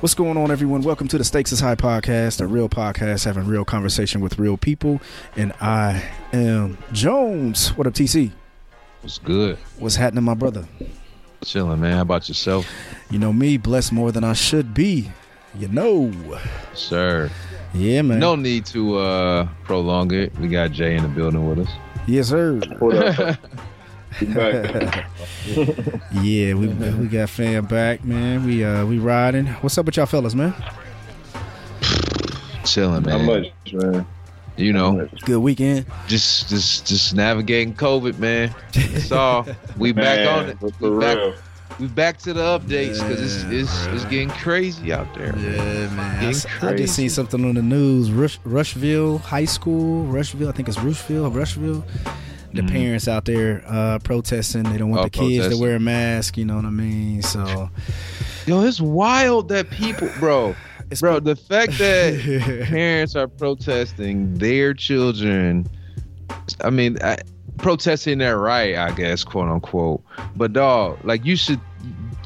What's going on, everyone? Welcome to the Stakes is High podcast, a real podcast having real conversation with real people. And I am Jones. What up, TC? What's good? What's happening, my brother? Chilling, man. How about yourself? You know me, blessed more than I should be. You know. Sir. Yeah, man. No need to uh prolong it. We got Jay in the building with us. Yes, sir. Yeah, we we got fam back, man. We uh we riding. What's up with y'all fellas, man? Chilling, Not man. much, man. You know. Good weekend. just just just navigating COVID, man. That's all. We back on it. but For We back, real. we back to the updates because it's it's it's getting crazy out there. Yeah, man. I, Getting s- I just seen something on the news. Rush, Rushville High School, Rushville. I think it's Rushville, Rushville. The Mhm. parents out there uh, protesting. They don't want Oh, the kids to wear a mask. You know what I mean? So, Yo, it's wild that people, bro, it's bro. The fact that parents are protesting their children i mean I, protesting their right i guess quote unquote but dog like you should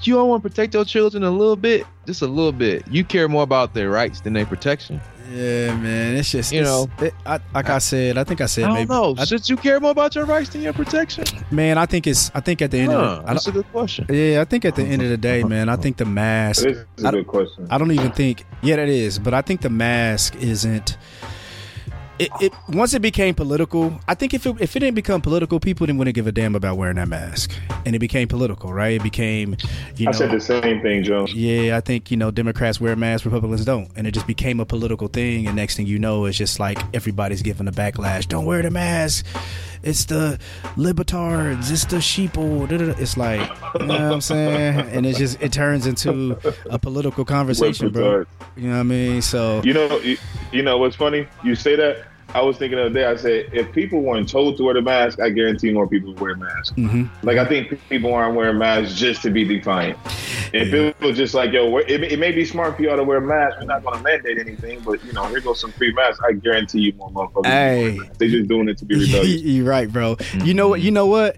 you don't want to protect your children a little bit just a little bit you care more about their rights than their protection yeah, man. It's just You it's- know. it- I, like I said, I think I said i don't maybe. know I- should you care more about your rights than your protection man, I think it's. I think at the end huh, of the, I that's don't, a good question yeah, I think at the end of the day, uh-huh. man, I think the mask. This is I- a good question. I don't even think. Yeah, that is. But I think the mask isn't. It, it once it became political. I think if it if it didn't become political, people didn't wouldn't give a damn about wearing that mask, and it became political, right? It became, you I said the same thing, Jones. yeah, I think you know Democrats wear masks, Republicans don't, and it just became a political thing. And next thing you know, it's just like everybody's giving a backlash. Don't wear the mask. It's the libertards. It's the sheeple. It's like you know what I'm saying, and it just it turns into a political conversation, bro. You know what I mean? So You know, you, you know what's funny? You say that. I was thinking the other day. I said, if people weren't told to wear the mask, I guarantee more people would wear masks. mhm. Like I think people aren't wearing masks just to be defiant. If it was just like, yo, it, it may be smart for y'all to wear masks. We're not going to mandate anything, but you know, here goes some free masks. I guarantee you more motherfuckers. Hey. They just doing it to be rebellious. You're right, bro. You know what? You know what?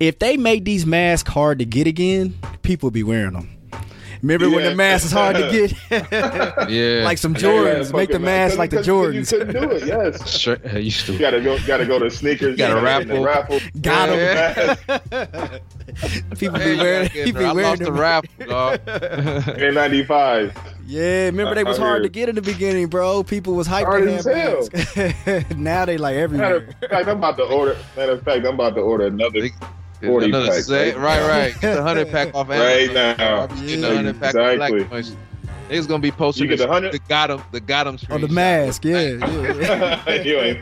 If they make these masks hard to get again, people be wearing them. Remember when the mask is hard to get? yeah like some Yeah, yeah, Jordans. Make the mask like the because- because Jordans. You couldn't do it. Yes. Sure, I used to You gotta go. Gotta go to sneakers. Gotta you gotta get the raffle. raffle. Got 'em. Yeah. people Hey, be wearing. I People be lost wearing the them. raffle, dog. In '95. Yeah, remember they was hard to get in the beginning, bro. People was hyped Hard to as have masks. now they like Matter everywhere. of fact, I'm about to order. Matter of fact, I'm about to order another. Big- 40 Another pack, say- right? right, right. Get the hundred pack off Right now. I'm the hundred pack of exactly. black noise. It's gonna be posted. You get the 100? The got him. The got him. Oh, the mask, yeah, yeah, you ain't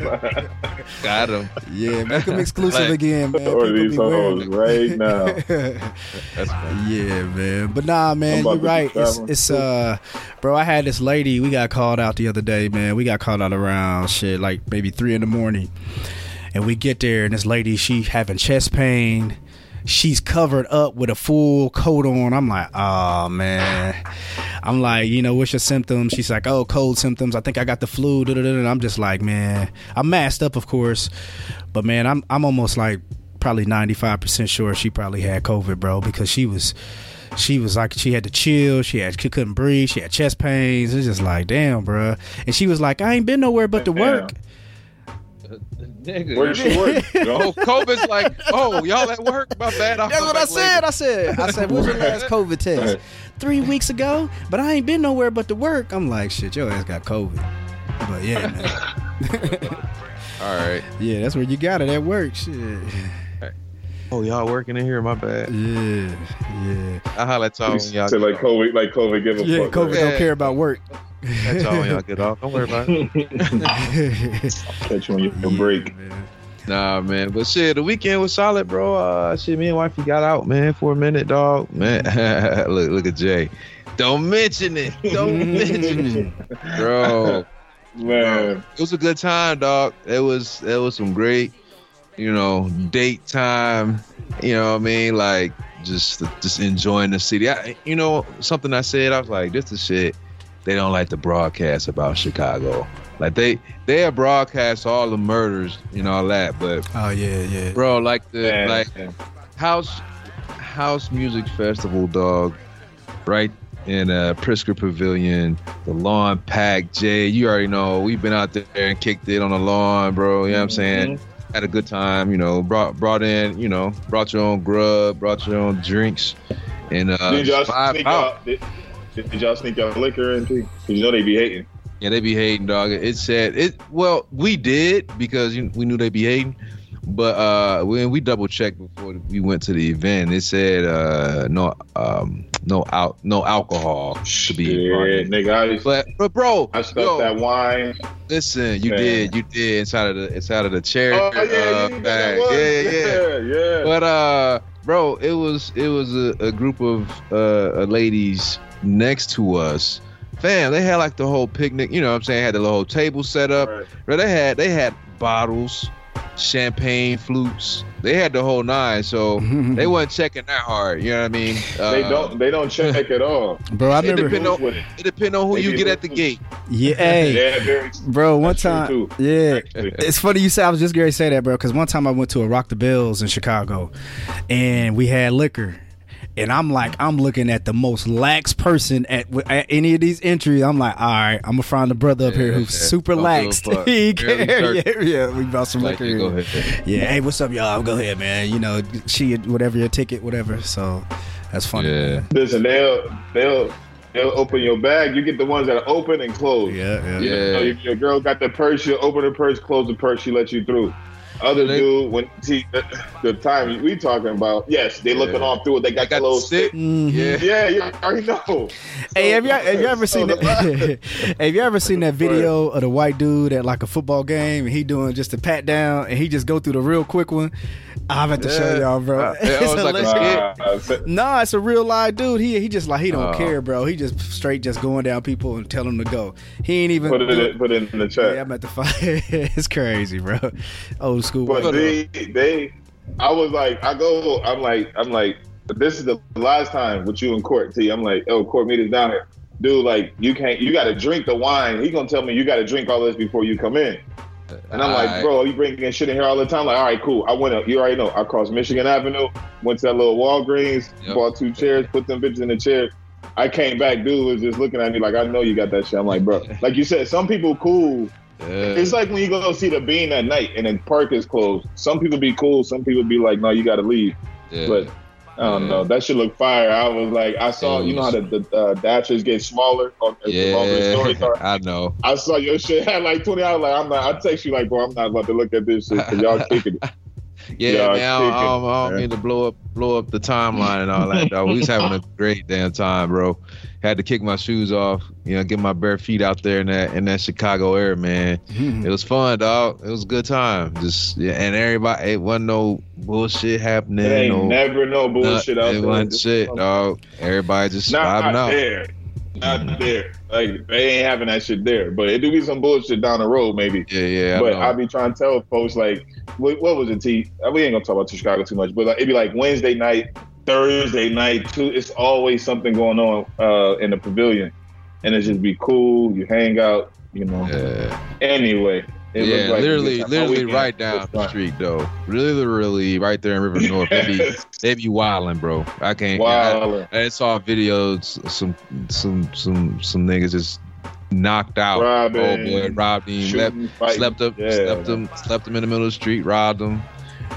Got him. yeah. Make them exclusive Like- again, man. order People these be wearing hoes right now. That's funny. Yeah, man. But nah, man, you're right. It's, it's uh, bro. I had this lady. We got called out the other day, man. We got called out around shit like maybe three in the morning, and we get there, and this lady she having chest pain. She's covered up with a full coat on. I'm like, oh man. I'm like, you know, what's your symptoms? She's like, oh, cold symptoms. I think I got the flu. And I'm just like, man, I'm masked up, of course, but man, I'm I'm almost like probably 95 percent sure she probably had COVID, bro, because she was she was like she had to chill she had she couldn't breathe she had chest pains it's just like damn bro and she was like i ain't been nowhere but to work Nigga. Where did she work? Oh, COVID's like, oh, y'all at work? My bad. I'll that's come what i said later. i said i said when's your last covid test three weeks ago but i ain't been nowhere but to work i'm like shit your ass got covid but yeah man All right. yeah that's where you got it at work shit Oh, y'all working in here? My bad. Yeah, yeah, I holla at y'all y'all. So like. COVID, like COVID, give a yeah. fuck. COVID Yeah. don't care about work. At y'all when y'all get off. Don't worry about it. Catch you on your break. Yeah, man. Nah, man. But shit, the weekend was solid, bro. Uh, shit, me and wifey got out, man, for a minute, dog. Man, look, look at Jay. Don't mention it. Don't mention it, bro. Man, It was a good time, dog. It was it was some great, you know, date time. You know what I mean? Like just just enjoying the city. I, you know, something I said, I was like, this is shit. They don't like to broadcast about Chicago. Like they they have broadcast all the murders, you know, all that, but Oh yeah, yeah. bro, like the man, like man. house house music festival dog right in uh Pritzker Pavilion the lawn packed Jay you already know we've been out there and kicked it on the lawn bro you know what I'm saying had a good time you know brought brought in you know brought your own grub brought your own drinks and uh Did y'all vibe sneak out. out? Did, did y'all sneak y'all liquor in too? 'Cause you know they be hating. yeah they be hating dog it said it well we did because we knew they be hating but uh when we double checked before we went to the event it said uh no um no out no alcohol to be Yeah, nigga. I, but but bro I stuffed yo, that wine. listen you Man. did you did inside of the inside of the chair Oh uh, yeah, you bag. yeah yeah yeah, yeah. but uh bro it was it was a, a group of uh uh, ladies next to us fam they had like the whole picnic you know what i'm saying had the whole table set up Right. Bro, they had they had bottles, champagne flutes. They had the whole nine. So they weren't checking that hard. You know what I mean? Uh, They don't. They don't check at all. Bro, I It remember. depend on- With it. It depends on who They you get at the gate. Yeah, hey, Yeah, bro. One That's time, too. yeah. It's funny you say. I was just going to say that, bro. Because one time I went to a Rock the Bells in Chicago, and we had liquor, and I'm like, I'm looking at the most lax person at, at any of these entries. I'm like, all right, I'm gonna find a brother up here who's yeah. super Don't lax. give a fuck. he Barely care. Yeah, search. yeah. We bought some Like, liquor. yeah. Yeah, hey, what's up, y'all? Go ahead, man. You know, she whatever your ticket, whatever. So that's funny. Yeah. Listen, they'll they'll they'll open your bag. You get the ones that are open and closed. Yeah, yeah. Yeah. You know, if your girl got the purse, you open the purse, close the purse, she let you through. Other They- dude, when see the, the time we talking about, yes, they looking Yeah. all through it. They got, I got the little the stick. stick. Mhm. Yeah. Yeah, you already know. Hey, So- have you have you ever so seen the- that? have you ever seen that video of the white dude at like a football game and he doing just a pat down and he just go through the real quick one? I'm about to show y'all, bro. Uh, yeah, it was like a hilarious. skit. Uh, so- Nah, it's a real live dude. He he just like he don't Oh. care, bro. He just straight just going down people and telling them to go. He ain't even. put it in, put it in the chat. yeah, I'm at the fight. it's crazy, bro. Old school. But white they, they, I was like, I go, I'm like, I'm like, this is the last time with you in court. T, I'm like, oh, court meet us down here, dude. Like, you can't, you got to drink the wine. He gonna tell me you got to drink all this before you come in. And I'm like, Alright. bro, you bringing shit in here all the time? Like, all right, cool. I went up. You already know. I crossed Michigan Avenue, went to that little Walgreens, Yep. bought two chairs, put them bitches in the chair. I came back, dude was just looking at me like, I know you got that shit. I'm like, bro, like you said, some people cool. Yeah. It's like when you go see the Bean at night and then park is closed. Some people be cool, some people be like, no, you got to leave. Yeah. But I don't Yeah. know. That should look fire. I was like, I saw, you know how the, the uh, dashers get smaller on as the longer the stories yeah. I know. I saw your shit had like 20 hours. Like, I'm not, I text you like, bro, I'm not about to look at this shit because y'all kicking it. Yeah, man. I don't, I don't, I don't mean to blow up blow up the timeline and all that, dog. We was having a great damn time, bro. Had to kick my shoes off, you know, get my bare feet out there in that in that Chicago air, man. Mhm. It was fun, dog. It was a good time. Just yeah, and everybody, it wasn't no bullshit happening. It ain't no, never no bullshit out it there. wasn't shit, dog. Everybody just vibing out. there. Not there. Like they ain't having that shit there. But it do be some bullshit down the road, maybe. Yeah, yeah. I but know. I be trying to tell folks like, what, what was it? T? We ain't gonna talk about Chicago too much, but like, it'd be like Wednesday night, Thursday night too. It's always something going on uh, in the pavilion, and it just be cool. You hang out, you know. yeah. Anyway, it yeah, like literally, a good time. literally right down the street though. Really, really right there in River North. They be, they be wilding, bro. I can't. I, Wild. I saw videos. Some, some, some, some niggas just knocked out. Robbing, oh boy, robbed him. Shooting, fighting. slept up, Yeah, slept him, slept him in the middle of the street. Robbed him.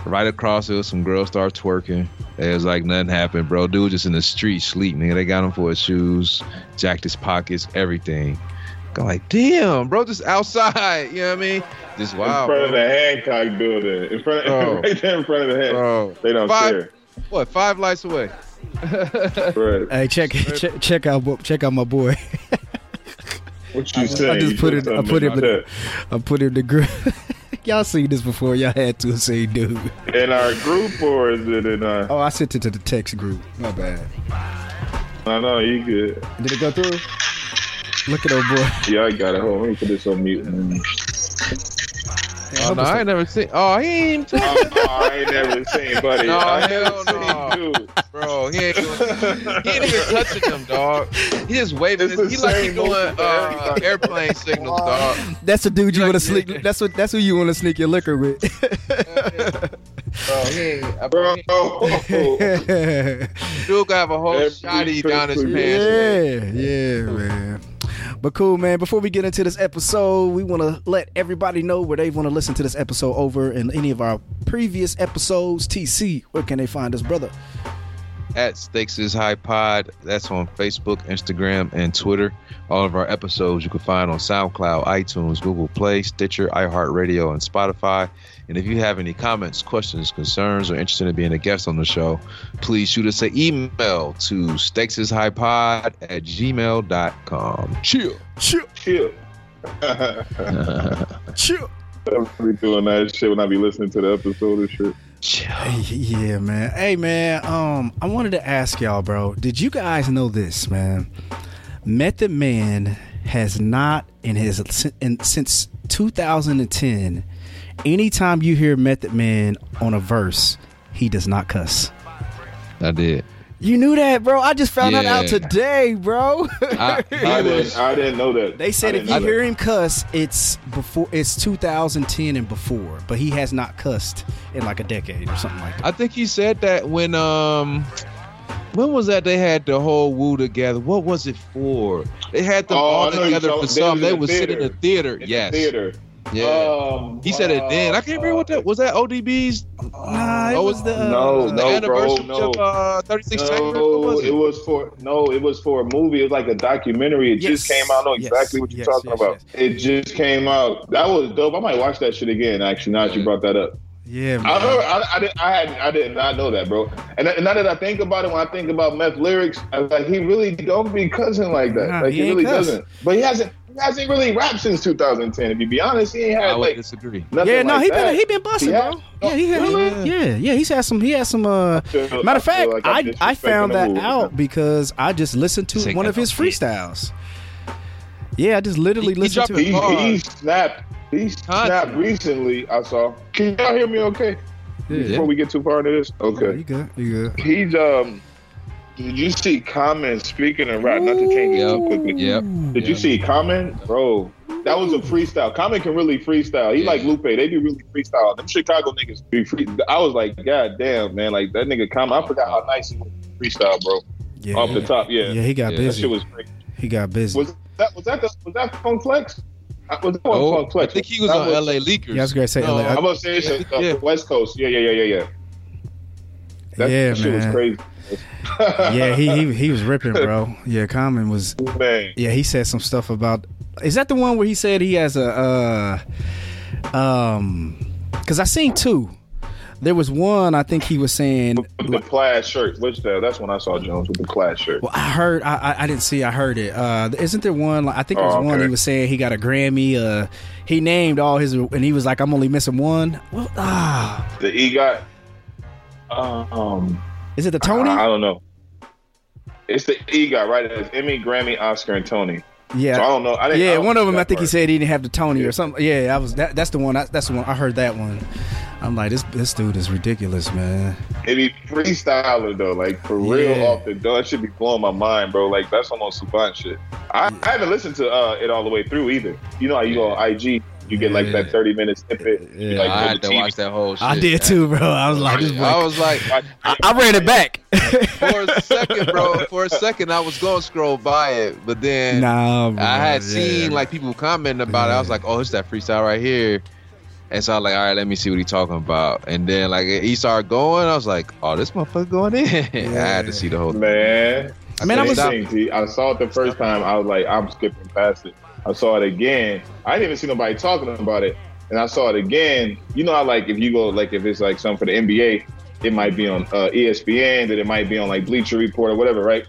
Right across it, some girls start twerking. It was like nothing happened, bro. Dude just in the street sleep, nigga. They got him for his shoes, jacked his pockets, everything. I'm like, damn, bro, just outside. You know what I mean? Just wow. in front of the Hancock building. In front, Bro. right there in front of the head. Bro, They don't Five- care. what? Five lights away. Right. Hey, check check check out check out my boy. What you I saying? just put it- I put him about in- I put him the group. Y'all seen this before? Y'all had to have seen, dude. in our group or is it in our? Oh, I sent it to the text group. My bad. I know you good. Did it go through? Look at old boy. Yeah, I got it. Hold on, let me put this on mute. Mm. Oh, no, I ain't never seen. Oh, he ain't even Oh, no, I ain't never seen, buddy. No, I hell no. dude. bro. He ain't doing, he ain't even touching them, dog. He just waving. It's the He like he same doing uh, airplane signals, dog. That's the dude you want to sneak. That's what. That's who you want to sneak your liquor with. Bro, he ain't. Bro, yeah, Dude got have a whole Every shotty down his picture. pants. yeah, man. But cool, man. Before we get into this episode, we want to let everybody know where they want to listen to this episode over and any of our previous episodes. TC, where can they find us, brother? At Stakes is High Pod. That's on Facebook, Instagram, and Twitter. All of our episodes you can find on SoundCloud, iTunes, Google Play, Stitcher, iHeartRadio, and Spotify. And if you have any comments, questions, concerns, or interested in being a guest on the show, please shoot us an email to stakesishighpod at gmail.com. Chill. Chill, chill. chill. I'm be doing that shit when I be listening to the episode and shit. Chill. Yeah, man. Hey, man. Um, I wanted to ask y'all, bro. Did you guys know this, man? Method Man has not in his in, since 2010. Anytime you hear Method Man on a verse, he does not cuss. I did. You knew that, bro. I just found that out today, bro. I, I didn't, I didn't know that. they said if you hear that. him cuss, it's before it's 2010 and before, but he has not cussed in like a decade or something like that. I think he said that when um when was that they had the whole Wu together? What was it for? They had them Oh, all I know you're together for they something. They in was sitting in the theater. In the yes. theater. Yeah. Um, he said it then. I can't remember what that was. That ODB's. Nah, it Oh, was the uh, no, was it no, bro, no. of uh, 36 Chambers. What No, was it it? was for no, it was for a movie. It was like a documentary. It just came out. I know Yes. exactly what you're Yes, talking yes, about. It just came out. That was dope. I might watch that shit again. Actually, now that you brought that up, yeah, man. I heard. I, I, did, I had. I did not know that, bro. And, and now that I think about it, when I think about Meth lyrics, I was like, he really don't be cussing like that. Nah, like he he, really cuss. doesn't. But he hasn't. He hasn't really rapped since 2010. If you be honest, he ain't I had would like disagree. nothing Yeah, no, like he that. been he been busting, bro. Yeah, he had, Really? yeah, yeah. He's had some. He had some. Uh, feel- matter of fact, like I'm I I found that the movie. out because I just listened to ain't one of his freestyles. Yeah, I just literally He- he listened to it. He, he snapped. He snapped Content. recently. I saw. Can y'all hear me? Okay. Yeah. Before we get too far into this, Yeah, okay. you good? You good? He's um. Did you see Common speaking and rap? Not to change it Yep. too quickly. Yep. Did you see Common, bro? That was a freestyle. Common can really freestyle. He Yeah. like Lupe. They be really freestyle. Them Chicago niggas be free. I was like, God damn, man. Like that nigga Common. I forgot how nice he was freestyle, bro. Yeah, Off the top, yeah. yeah. He got Yeah, That shit was great. he got busy. Was that was that the, was that Funk Flex? Uh, Was that Oh, Funk I think he was That on LA Leakers. Yeah, I was gonna say No, LA. I'm about to say it's Yeah, uh, yeah. the West Coast. Yeah, yeah, yeah, yeah, yeah. That yeah, shit was crazy. Yeah, he, he he was ripping, bro. Yeah, Common was. man. Yeah, he said some stuff about. Is that the one where he said he has a uh um? Because I seen two. There was one I think he was saying. The plaid shirt. Which the, that's when I saw Jones with the plaid shirt. Well, I heard. I, I I didn't see. I heard it. Uh, isn't there one? Like, I think there was Oh, one. okay. He was saying he got a Grammy. Uh, he named all his, and he was like, "I'm only missing one." Well, ah, The EGOT. Um, is it the Tony? I, I don't know. It's the EGOT, right? It's Emmy, Grammy, Oscar, and Tony. Yeah, so I don't know. I didn't, I yeah. don't One of them, I think he said he didn't have the Tony Yeah. or something. Yeah, I was. That, that's the one. I, that's the one. I heard that one. I'm like, this this dude is ridiculous, man. It be freestyler though, like for real Yeah. off the. That should be blowing my mind, bro. Like that's almost savant shit. I, I haven't listened to uh, it all the way through either. You know how you go on IG, you get like Yeah. that thirty minute snippet. Yeah. like, I had to TV. watch that whole shit. I did too, bro. I was like, this boy. I was like, I, I, I ran it back. for a second, bro. For a second, I was going to scroll by it, but then nah, bro, I had yeah. seen like people commenting about it. I was like, oh, it's that freestyle right here. And so I was like, all right, let me see what he's talking about. And then like he started going, I was like, oh, this motherfucker going in. I had to see the whole thing. man. I mean, I was. Stop. Same thing, T. I saw it the first time. I was like, I'm skipping past it. I saw it again. I didn't even see nobody talking about it, and I saw it again. You know how like if you go like if it's like something for the NBA, it might be on uh, ESPN, that it might be on like Bleacher Report or whatever, right?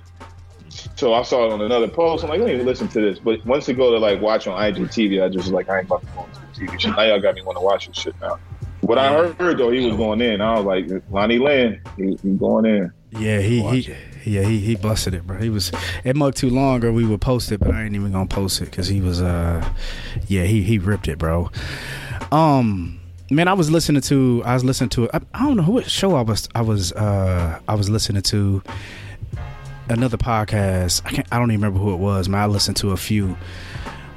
So I saw it on another post. I'm like, let me listen to this. But once you go to like watch on IGTV, I just was like, I ain't about to go into TV shit. Now y'all got me want to watch this shit now. What I heard though, he was going in. I was like, Lonnie Lynn, he, he going in. Yeah, he he yeah he he busted it, bro. He was it mug too long, or we would post it, but I ain't even gonna post it because he was uh yeah he he ripped it, bro. Um. Man, I was listening to. I was listening to. I, I don't know what show I was. I was. uh I was listening to another podcast. I can't. I don't even remember who it was. Man, I listened to a few,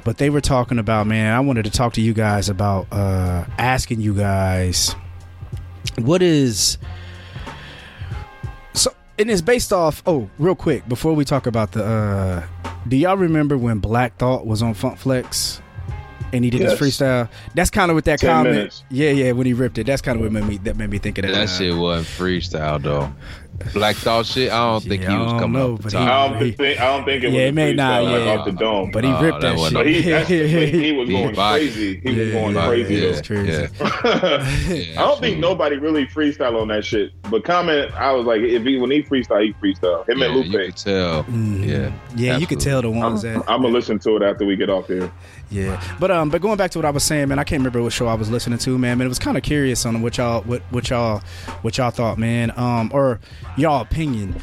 but they were talking about. Man, I wanted to talk to you guys about uh asking you guys what is and it's based off oh real quick before we talk about the uh do y'all remember when black thought was on funk flex and he did Yes. his freestyle that's kind of what that 10 comment minutes. yeah yeah when he ripped it that's kind of what made me that made me think of that That uh, shit wasn't freestyle though. Black Thought shit. I don't think he I was coming know, off the but top. he- I don't He- think I don't think it was Yeah, a it may not, freestyle, like, yeah. off the dome. but he Oh, ripped that that, wasn't- But he, shit he was going crazy. He was going yeah, crazy. yeah, crazy. Yeah. I don't think nobody really freestyle on that shit. But Common, I was like, if he when he freestyle, he freestyle. Him Yeah, and you Lupe. could tell. Mhm. Yeah, yeah you could tell the I'm, ones that I'm gonna listen to it after we get off here. Yeah, but um, but going back to what I was saying, man, I can't remember what show I was listening to, man. Man, it was kind of curious on what y'all, what what y'all, what y'all thought, man. Um, or y'all opinion.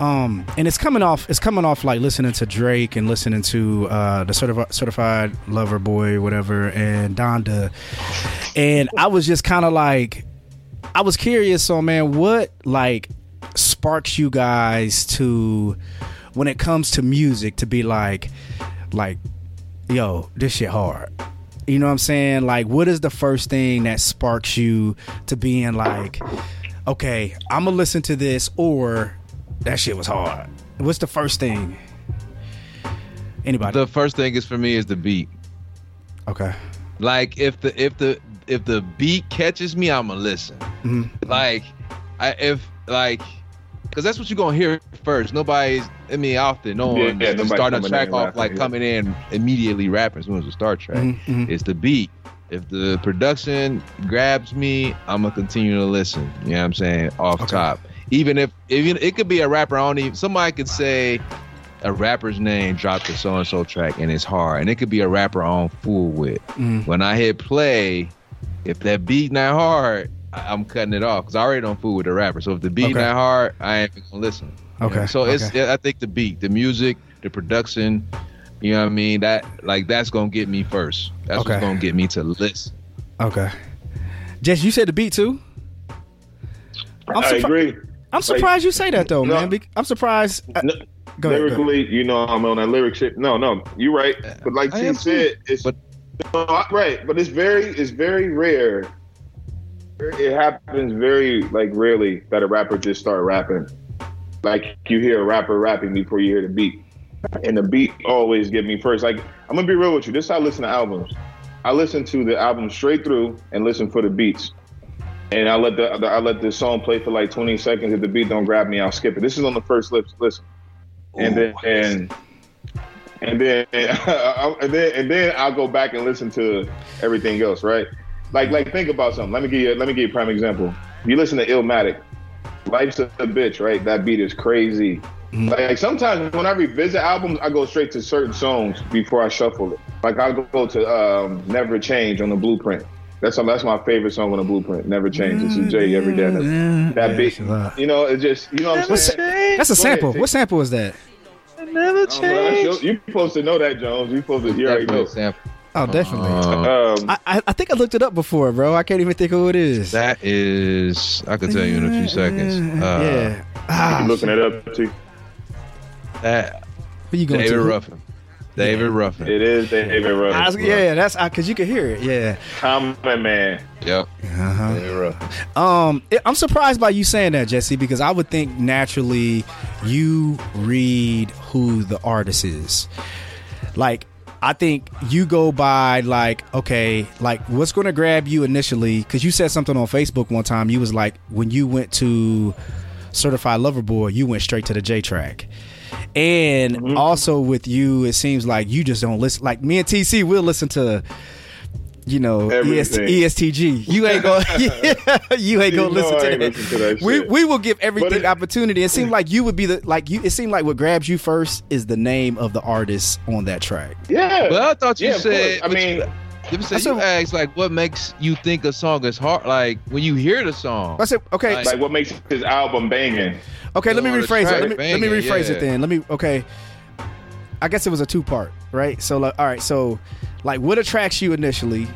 Um, and it's coming off, it's coming off like listening to Drake and listening to uh the certified certified lover boy, whatever, and Donda, and I was just kind of like, I was curious So, man, what like sparks you guys to when it comes to music to be like, like yo, this shit hard. You know what I'm saying? Like, what is the first thing that sparks you to being like, okay, I'm gonna listen to this, or that shit was hard. What's the first thing? Anybody? The first thing is for me is the beat. okay. Like if the if the if the beat catches me, I'ma listen. Mhm. Like I if like because that's what you're gonna hear first. Nobody's I mean often no Yeah, one yeah, nobody starting a track off like coming in immediately rapping as soon as the start track. Mhm, mhm. It's the beat. If the production grabs me, I'm gonna continue to listen. You know what I'm saying? Off Okay. top. Even if even it could be a rapper, I don't even somebody could say a rapper's name dropped the so and so track and it's hard. And it could be a rapper on fool with. Mhm. When I hit play, if that beat not hard, I- I'm cutting it off because I already don't fool with the rapper. So if the beat Okay. not hard, I ain't gonna listen. You Okay, know? So it's. I think the beat, the music, the production, you know what I mean? That like that's gonna get me first. That's Okay. what's gonna get me to listen. Okay. Jess, you said the beat too. I'm, I agree. I'm surprised you say that though, No. man. I'm surprised. uh, No, go ahead, go ahead. lyrically, you know, I'm on that lyric shit. No, no, you're right. But like I she am too. said, it's But- no, I- right. But it's very, it's very rare. It happens very like rarely that a rapper just start rapping. Like you hear a rapper rapping before you hear the beat, and the beat always get me first. Like I'm gonna be real with you. This is how I listen to albums. I listen to the album straight through and listen for the beats. And I let the, the I let the song play for like 20 seconds. If the beat don't grab me, I'll skip it. This is on the first lips. Listen and then and and then and then and then I'll go back and listen to everything else, right? Like like think about something. Let me give you let me give you a prime example. You listen to Illmatic, Life's a Bitch, right? That beat is crazy. Like sometimes when I revisit albums, I go straight to certain songs before I shuffle it. Like I'll go to um, Never Change on the Blueprint. That's that's my favorite song on the Blueprint. Never Change. This is Jay every day. Yeah, That yeah, beat, it's you know, it just you know what I'm saying. That's a Go ahead, sample. T. What sample is that? Never change. don't know, that's your- you supposed to know that, Jones. You're supposed to. You already know. Sample. Oh, definitely. Um, I, I I think I looked it up before, bro. I can't even think who it is. that is, I can tell you in a few seconds. Uh, yeah. Ah, you looking it up, T. That who you going David to? Ruffin. David Ruffin. It is David I Ruffin. was- yeah, that's because you can hear it. Yeah. Common man. Yep. Uh-huh. David Ruffin. Um, it- I'm surprised by you saying that, Jesse, because I would think naturally you read who the artist is. Like, I think you go by like, okay, like what's going to grab you initially? Because you said something on Facebook one time. You was like, when you went to Certified Lover Boy, you went straight to the J track. And Mhm. also with you, it seems like you just don't listen. Like me and TC, we'll listen to, you know, E ES, Everything. ESTG. You ain't gonna, you ain't gonna know listen to ain't that. listen to that We shit. we will give everything it- opportunity. It seemed like you would be the like you. It seemed like what grabs you first is the name of the artist on that track. Yeah. But I thought you yeah, said. I mean, you, said, I said- you asked like, what makes you think a song is hard? Like when you hear the song. I said, okay, Like- like what makes his album banging? Okay, let me oh, rephrase it. Let me, let me rephrase yeah. it then. Let me okay. I guess it was a two part, right? So like all right, so like what attracts you initially?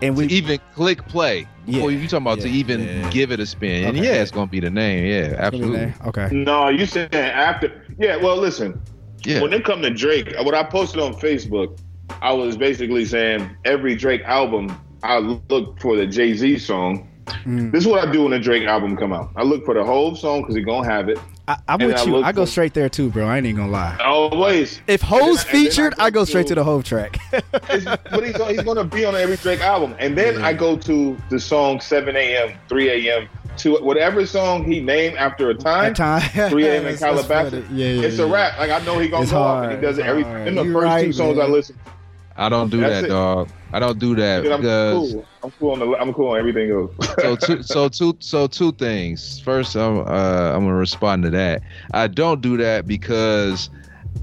And to we even click play before Yeah, you talking about to even yeah. give it a spin. And Okay. yeah, it's gonna be the name. Yeah, absolutely. Okay. No, you said after? Yeah. Well, listen. Yeah. When it come to Drake, what I posted on Facebook, I was basically saying every Drake album, I look for the Jay Z song. Mm. This is what I do when a Drake album come out. I look for the whole song because he gonna have it. I, I'm with I you. I go straight there too, bro. I ain't even gonna lie. Always. If then Ho's I- and I featured, I go go straight to- to the Hov track. But he's, he's gonna be on every Drake album. And then I go to the song 7 a.m., 3 a.m., to whatever song he named after a time. That time, 3 a.m. in Calabasas. Yeah, yeah, it's a rap. Like I know he gonna It's go off and he does it every. In the You first right, two songs man. I listen, I don't do That's that, it. dog. I don't do that then I'm because cool. I'm cool on the. I'm cool on everything else. so two so two so two things. First, I'm uh, I'm gonna respond to that. I don't do that because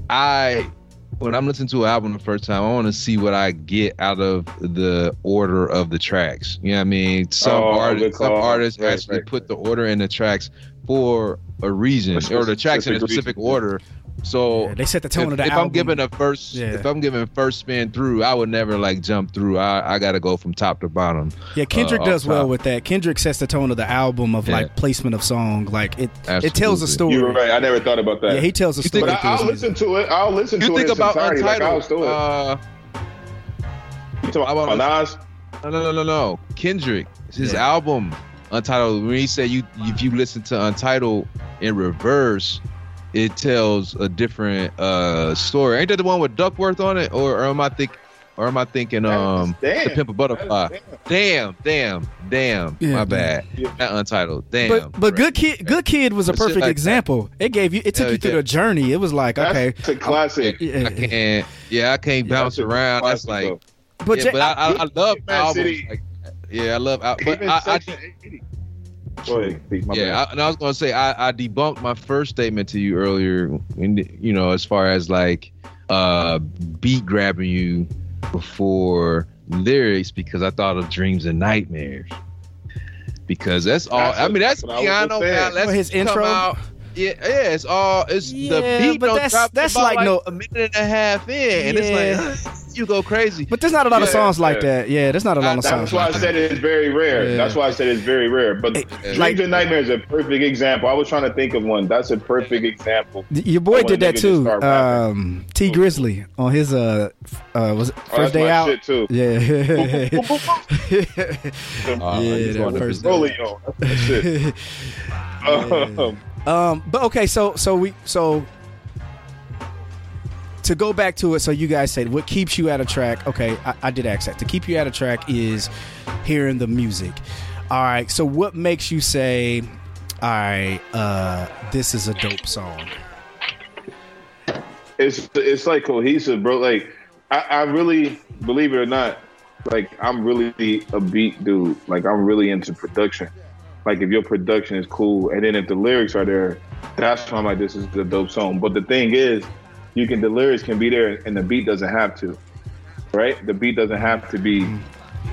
I when I'm listening to an album the first time, I want to see what I get out of the order of the tracks. You know what I mean? Some Oh, artists some artists Right, actually right, put the order in the tracks for a reason, or the tracks in a specific specific reason. order. So Yeah, they set the tone if, of the if album. I'm giving a first, Yeah. if I'm giving first spin through, I would never like jump through. I I gotta go from top to bottom. yeah, Kendrick uh, does off well with that. Kendrick sets the tone of the album of Yeah. like placement of song. Like it, it tells a story. You're right. I never thought about that. Yeah, he tells a You story. think- but I, I'll listen to it. I'll listen to it. You to think it about entirety. Like, I'll Untitled? still it. uh, you talking about Nas? No, no, no, no, no. Kendrick, his Yeah. album Untitled. When he said you, if you listen to Untitled in reverse, it tells a different uh story. Ain't that the one with Duckworth on it, or, or am I think, or am I thinking um Damn. the Pimp a Butterfly? Damn, damn, damn. Yeah, my bad. Yeah. Not Untitled. Damn. But but Right. good kid, good kid was a But perfect like that. example. It gave you, it took Hell you through yeah. the journey. It was like okay, That's a classic. yeah, I can't. Yeah, I can't Yeah, bounce around. That's classic, like. but yeah, Jay- but I, I, I love Man albums. City- Like, yeah, I love. al- But I, I, Section 80. Go ahead, yeah. I, and I was gonna say I, I debunked my first statement to you earlier. In the, you know, as far as like uh beat grabbing you before lyrics, because I thought of dreams and nightmares. Because that's all. That's I mean, what- that's that's what I me. was I just know. saying. man, his intro? out- Yeah, yeah, it's all. It's the beat. but don't that's- drop that's about, like no- a minute and a half in, and it's like you go crazy. but there's not a lot of Yeah, songs like that. Yeah, there's not a lot of songs. That's why I like that. said it's very rare. Yeah. That's why I said it's very rare. But Hey, Dreams like- and Nightmares is a perfect example. I was trying to think of one. That's a perfect example. Your boy did that too. just start rapping. Um, Tee Grizzley on his uh, uh was it Oh, first that's day my out. shit too. Yeah, Uh, Yeah, I just that first- present- Rolio. That's my shit. Um, um, but okay, so so we so to go back to it. So you guys said what keeps you at a track? Okay, I, I did ask that. To keep you at a track is hearing the music. All right. So what makes you say, all right, uh, this is a dope song? it's it's like cohesive, bro. Like I, I really believe it or not, like I'm really a beat dude. Like I'm really into production. Like if your production is cool, and then if the lyrics are there, that's why I'm like, this is a dope song. But the thing is, you can the lyrics can be there, and the beat doesn't have to. Right? The beat doesn't have to be mm.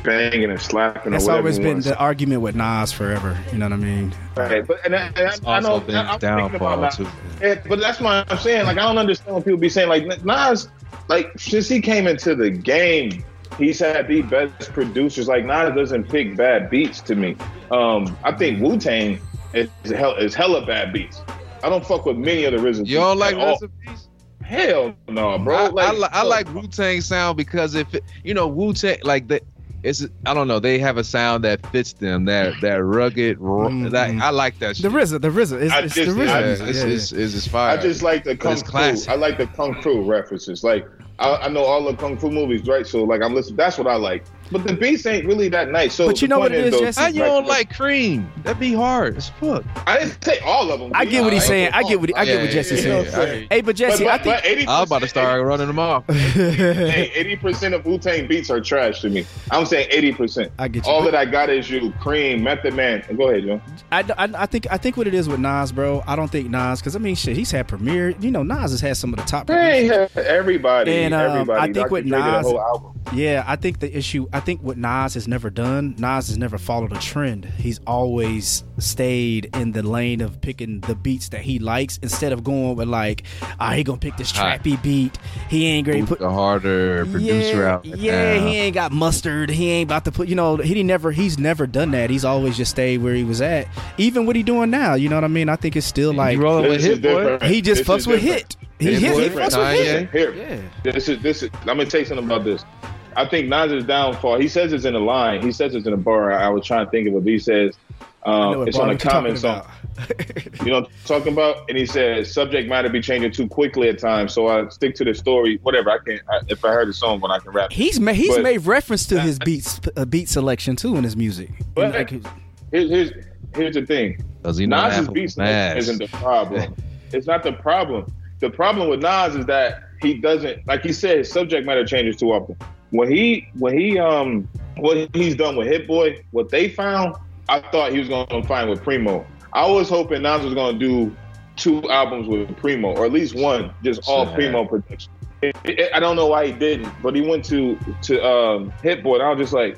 banging and slapping That's or whatever. always been the argument with Nas forever. You know what I mean? Right, but and, I- and I, It's I know been I'm his about downfall too. Yeah, but that's why I'm saying. Like I don't understand when people be saying like Nas, like since he came into the game, he's had the best producers. Like Nas doesn't pick bad beats to me. Um, I think Wu Tang is hell is hella bad beats. I don't fuck with many of the RZA. You don't like at all. recipes? Hell no, bro. I, like, I, li- I like Wu Tang sound because if it, you know Wu Tang like that. It's I don't know. They have a sound that fits them. That that rugged. ru- Mhm. That I like that. The RZA, the RZA, it's, it's just- the Yeah, RZA. it's, music. it's, Yeah, it's, it's, it's fire. I just like the kung fu. I like the kung fu references. Like I, I know all the kung fu movies, right? So like I'm listening. That's what I like. But the beats ain't really that nice. So But you know what it is, though, Jesse? How you don't like cream? That'd be hard as fuck. I didn't say all of them. I get what he's saying. I get what he, I get what Jesse's saying. yeah, yeah. Hey, but Jesse, but, I think I'm about to start running them off. Hey, eighty percent of Wu Tang beats are trash to me. I'm saying eighty percent. I get you. All But- that I got is you, Cream, Method Man. Go ahead, Joe. I, I, I think I think what it is with Nas, bro. I don't think Nas, because I mean, shit, he's had Premier. You know, Nas has had some of the top. Hey, everybody, And, um, everybody. I think Dr. with Dre did a Nas- Yeah, I think the issue. I think what Nas has never done. Nas has never followed a trend. He's always stayed in the lane of picking the beats that he likes instead of going with like, ah, he gonna pick this trappy beat. He ain't great. Who's Put the harder producer yeah, out Yeah, now? he ain't got mustard. He ain't about to put. You know, he never. He's never done that. He's always just stayed where he was at. Even what he doing now. You know what I mean? I think it's still like rolling with Hit Boy? he just This fucks with different. hit. He Hit hit. He fucks with Nah, hit. Here, Yeah. this is this is. Let me tell you something about this. I think Nas's downfall. He says it's in a line. He says it's in a bar. I was trying to think of it. But he says um, it's bar on a you're comment song. You know what I'm talking about? And he says subject matter be changing too quickly at times. So I stick to the story. Whatever. I can. I, if I heard the song, when I can rap. He's made he's But- made reference to his beats uh, beat selection too in his music. But- And, like, Here's here's here's the thing. Does he know Nas's Apple beat Mass? selection isn't the problem. it's not the problem. The problem with Nas is that he doesn't, like he said, his subject matter changes too often. When he, when he, um, what he's done with Hit Boy, what they found, I thought he was going to find with Primo. I was hoping Nas was going to do two albums with Primo, or at least one, just all Primo production. It- it- I don't know why he didn't, but he went to to um, Hit Boy, and I was just like,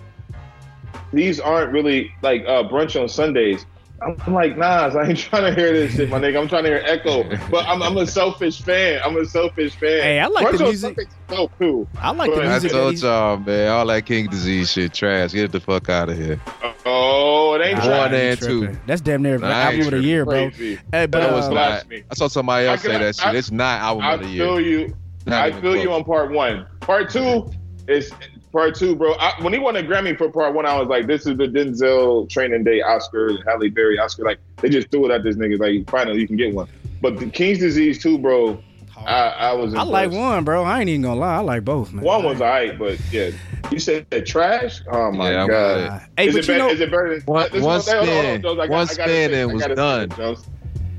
these aren't really like uh, brunch on Sundays. I'm, I'm like, Nas, I ain't trying to hear this shit, my nigga. I'm trying to hear Echo, but I'm, I'm a selfish fan. I'm a selfish fan. Hey, I like Brunch the music. So cool. I like the But I I music. that told he's- y'all, man, all that King disease shit trash. Get the fuck out of here. Oh, it ain't Nah, One trash. I ain't and two. That's damn near Nah, I ain't album of the year, bro. Crazy. Hey, but That was uh, not. I saw somebody else say can- that shit. It's not album I of the year. I feel you. Not I even feel you on part one. Part two is part two, bro. I, when he won a Grammy for part one, I was like, this is the Denzel Training Day Oscar, Halle Berry Oscar. Like they just threw it at this nigga. Like finally you can get one. But the King's Disease too, bro. I, I was. I like one, bro. I ain't even gonna lie. I like both, man. One was alright, but yeah, you said that trash. Oh my Yeah, god. with it. Hey, is, but it you better, know, is it better than One- this one is- hold on, spin. Got- One I spin and I was done. it,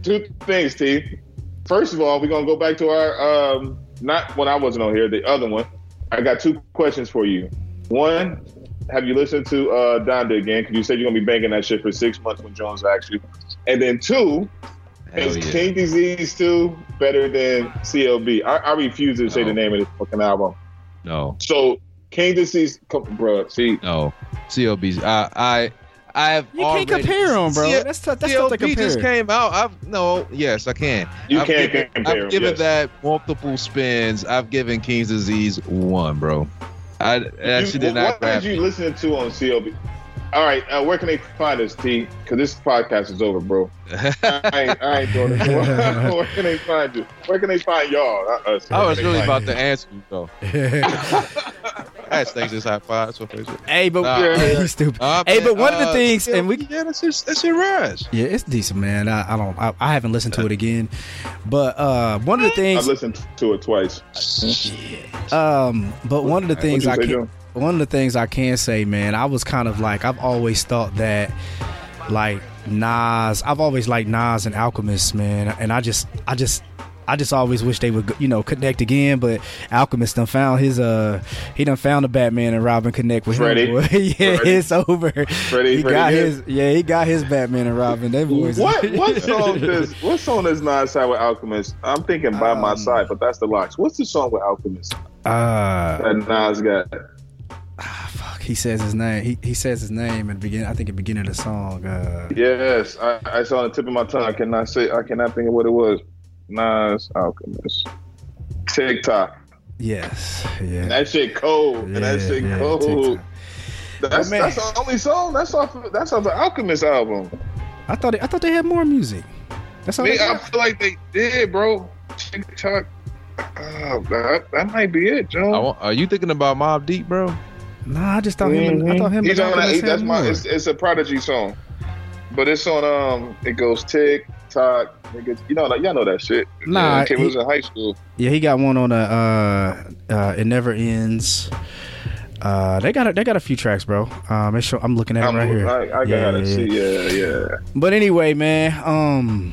Two things, T. First of all, we're gonna go back to our um not when I wasn't on here, the other one. I got two questions for you. One, have you listened to uh Donda again? Because you said you're gonna be banging that shit for six months when Jones asked you. And then two, Hell is yeah. King Disease 2 better than CLB? I, I refuse to say the name of this fucking album. No, So King Disease, bro. See, no. CLB. I, I, I have you already, can't compare them, bro. C- that's tough. That's tough to CLB just came out. I've no. Yes, I can. you I've can't given, compare. I've given yes. that multiple spins. I've given King's Disease one, bro. I actually did not what grab did you me. listen to on CLB? All right, uh, where can they find us, T? Because this podcast is over, bro. I ain't, I ain't doing this. where can they find you? Where can they find y'all? Uh, us. I was really find about to answer you though. That's things just high five. So Facebook. hey, but Nah. yeah, he's stupid. Uh, Hey, man, but one of the uh, things, and we yeah, that's just that's your rise. Yeah, it's decent, man. I, I don't. I, I haven't listened to it again, but uh, one of the things I've listened to it twice. Shit. Um, but one of the things I What'd you say, can. Joe? One of the things I can say, man, I was kind of like I've always thought that, like Nas, I've always liked Nas and Alchemist, man, and I just, I just. I just always wish they would, you know, connect again. But Alchemist done found his, uh, he done found a Batman and Robin connect with Freddie. him. boy. yeah, Freddie. it's over. Freddie- he Freddie got his, yeah, he got his Batman and Robin. They boys. What what song does what song does Nas have with Alchemist? I'm thinking by my Um, side, but that's the locks. What's the song with Alchemist Uh, that Nas got? Ah, fuck, he says his name. He, he says his name at the beginning. I think at the beginning of the song. Uh, Yes, I, I saw on the tip of my tongue. I cannot say. I cannot think of what it was. Nas Alchemist. TikTok. yes, yeah. That shit cold. and that shit yeah, cold. TikTok. That's But man- that's the only song. That's off. That's off the Alchemist album. I thought I thought they had more music. That's all. Me, They I feel like they did, bro. TikTok. Oh, that, that might be it, I Joe. want, are you thinking about Mobb Deep, bro? Nah, I just thought him. And, I thought him. He's and on that. Alchemist That's my. It's, it's a Prodigy song, but it's on. Um, it goes tick tock. Niggas, you know, like y'all know that shit. Nah, yeah, he- was in high school. Yeah, he got one on a. Uh, uh, it never ends. Uh, they got a, they got a few tracks, bro. Um, it's show, I'm looking at it I'm, right here. I, I Yeah, gotta yeah, see. Yeah, yeah. But anyway, man. Um,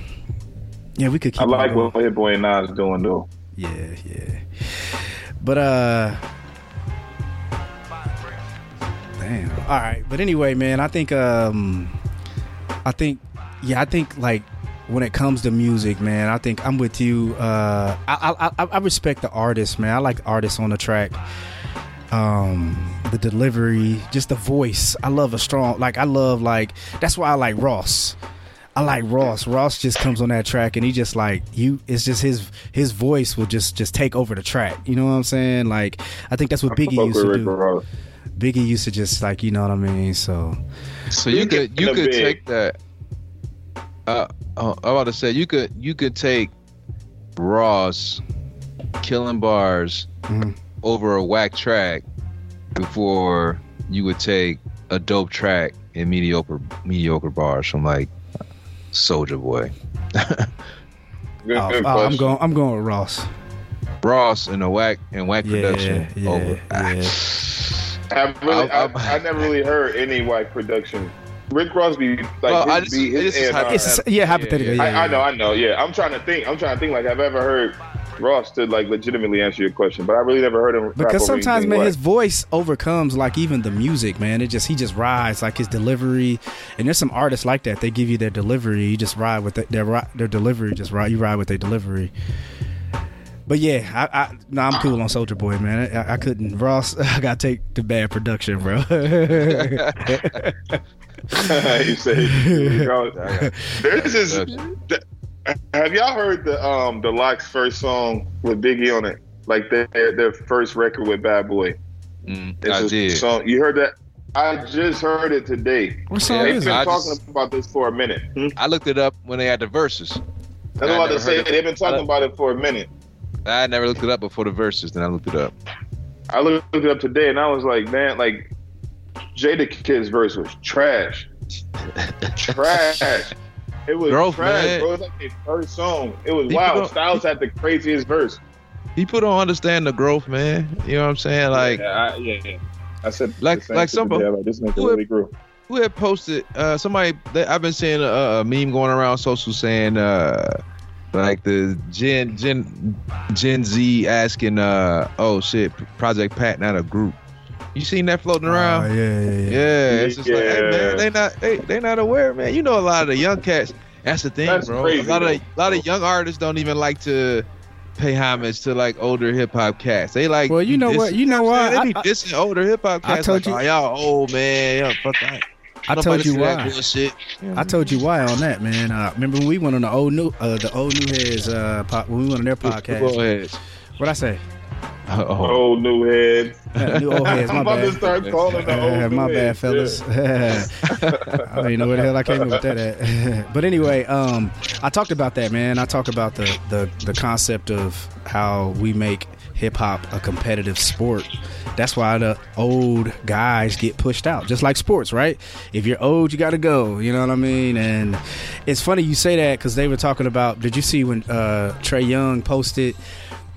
yeah, we could keep. I like what Hit Boy and Nas doing though. Yeah, yeah. But uh Damn. All right. But anyway, man, I think um I think yeah, I think like when it comes to music, man, I think I'm with you. Uh I I I, I respect the artist, man. I like artists on the track. Um the delivery, just the voice. I love a strong like I love like that's why I like Ross. I like Ross. Ross just comes on that track and he just like you. It's just his his voice will just just take over the track. You know what I'm saying? Like I think that's what Biggie used to do. Biggie used to just like you know what I mean. So So you could you could take that. Uh, uh, I'm about to say you could you could take Ross killing bars Mhm. over a whack track before you would take a dope track and mediocre mediocre bars from like Soulja Boy. Good, oh, good oh, I'm going I'm going with Ross. Ross and a whack and whack Yeah, production yeah, over. yeah. I've really, I'm- I, I never really heard any whack production. Rick Crosby, be like Well, I just- beat, his is A&R. It's yeah, hypothetically. Yeah, I, I know, I know. Yeah, I'm trying to think. I'm trying to think. Like I've ever heard Ross to like legitimately answer your question, but I really never heard him. Because sometimes, man, white. his voice overcomes like even the music, man. It just he just rides like his delivery, and there's some artists like that. They give you their delivery, you just ride with it, their their delivery. Just ride, you ride with their delivery. But yeah, I, I no, I'm cool on Soulja Boy, man. I, I couldn't Ross. I gotta take the bad production, bro. you say there's this. th- Have y'all heard the um the Lox first song with Biggie on it? Like their their first record with Bad Boy. Mm, It's I a did. Song. You heard that? I just heard it today. what song Yeah, They've is been it? I talking just- about this for a minute. Hmm? I looked it up when they had the verses. That's I what I was about to say. heard. They've been talking about it for a minute. I never looked it up before the verses. Then I looked it up. I looked it up today and I was like, man, like Jadakiss verse was trash. trash. It was Growth, trash, man. bro. It was like their first song. It was wild. Styles had the craziest verse. People don't understand the growth, man. You know what I'm saying? Like, yeah, I, yeah, yeah. I said Like- like shit some- like, this nigga really grew. who had posted? Uh, somebody. I've been seeing a, a meme going around social saying, uh, like the Gen Gen Gen Z asking, uh, "Oh shit, Project Pat not a group." You seen that floating around? Oh, yeah, yeah, yeah. Yeah, it's just like, hey, man, they not they, they not aware, man. You know, a lot of the young cats. That's the thing, That's bro. crazy, a lot of a lot of young artists don't even like to pay homage to like older hip hop cats. They like. Well, you know diss- what? You know what what? I'm saying? They be dissing older hip hop cats. I told like, you- oh, y'all old man. Y'all fuck that. I told you why. I told you why on that, man. Uh, remember when we went on the old new, uh, the old new heads, uh, po- when we went on their podcast. What I say? Oh, Old new head. Uh, new old heads. My I'm about to bad. start calling the old Uh, my bad, heads. fellas. I don't even know where the hell I came up with that at. but anyway, um, I talked about that, man. I talked about the the the concept of how we make hip hop a competitive sport. That's why the old guys get pushed out, just like sports, right? If you're old, you got to go. You know what I mean? And it's funny you say that because they were talking about. Did you see when uh, Trae Young posted?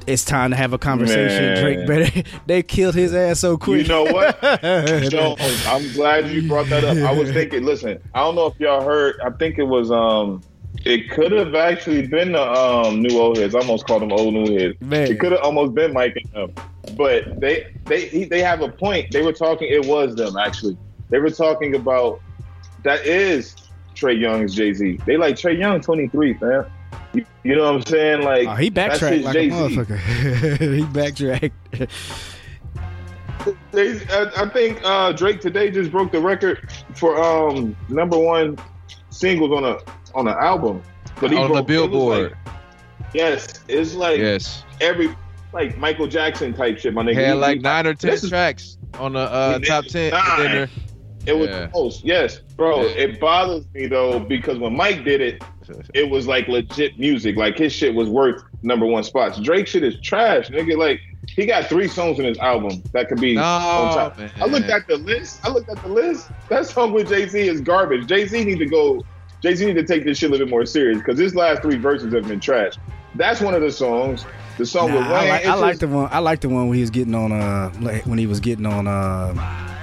It's time to have a conversation. Man. Drake better. they killed his ass so quick. You know what? Jones, I'm glad you brought that up. I was thinking, listen, I don't know if y'all heard. I think it was um, it could have actually been the um new old heads. I almost called them old new heads. Man. It could have almost been Mike and them, but they they he, they have a point. They were talking. It was them actually. They were talking about that is Trae Young's Jay Z. They like Trae Young, 23, man. You, you know what I'm saying? Like Oh, he that's backtracked like Jay-Z. motherfucker. he backtracked. They, I, I think uh, Drake today just broke the record for um, number one singles on a on an album. But he on the broke, it Billboard. like- yes, it's like yes. every like Michael Jackson type shit. My nigga, Had like he- nine or ten this is- tracks on the uh, top ten. nine. and then there- It was Yeah. the most. Yes, bro. Yeah. It bothers me though because when Mike did it, it was like legit music. Like his shit was worth number one spots. Drake shit is trash, nigga. Like he got three songs in his album that could be No, on top. man. I looked at the list. I looked at the list. That song with Jay Z is garbage. Jay Z need to go. Jay Z need to take this shit a little bit more serious because his last three verses have been trash. that's one of the songs. The song Nah, with Wayne. I like, I like just- the one. I like the one when he was getting on. Uh, like, when he was getting on. Uh,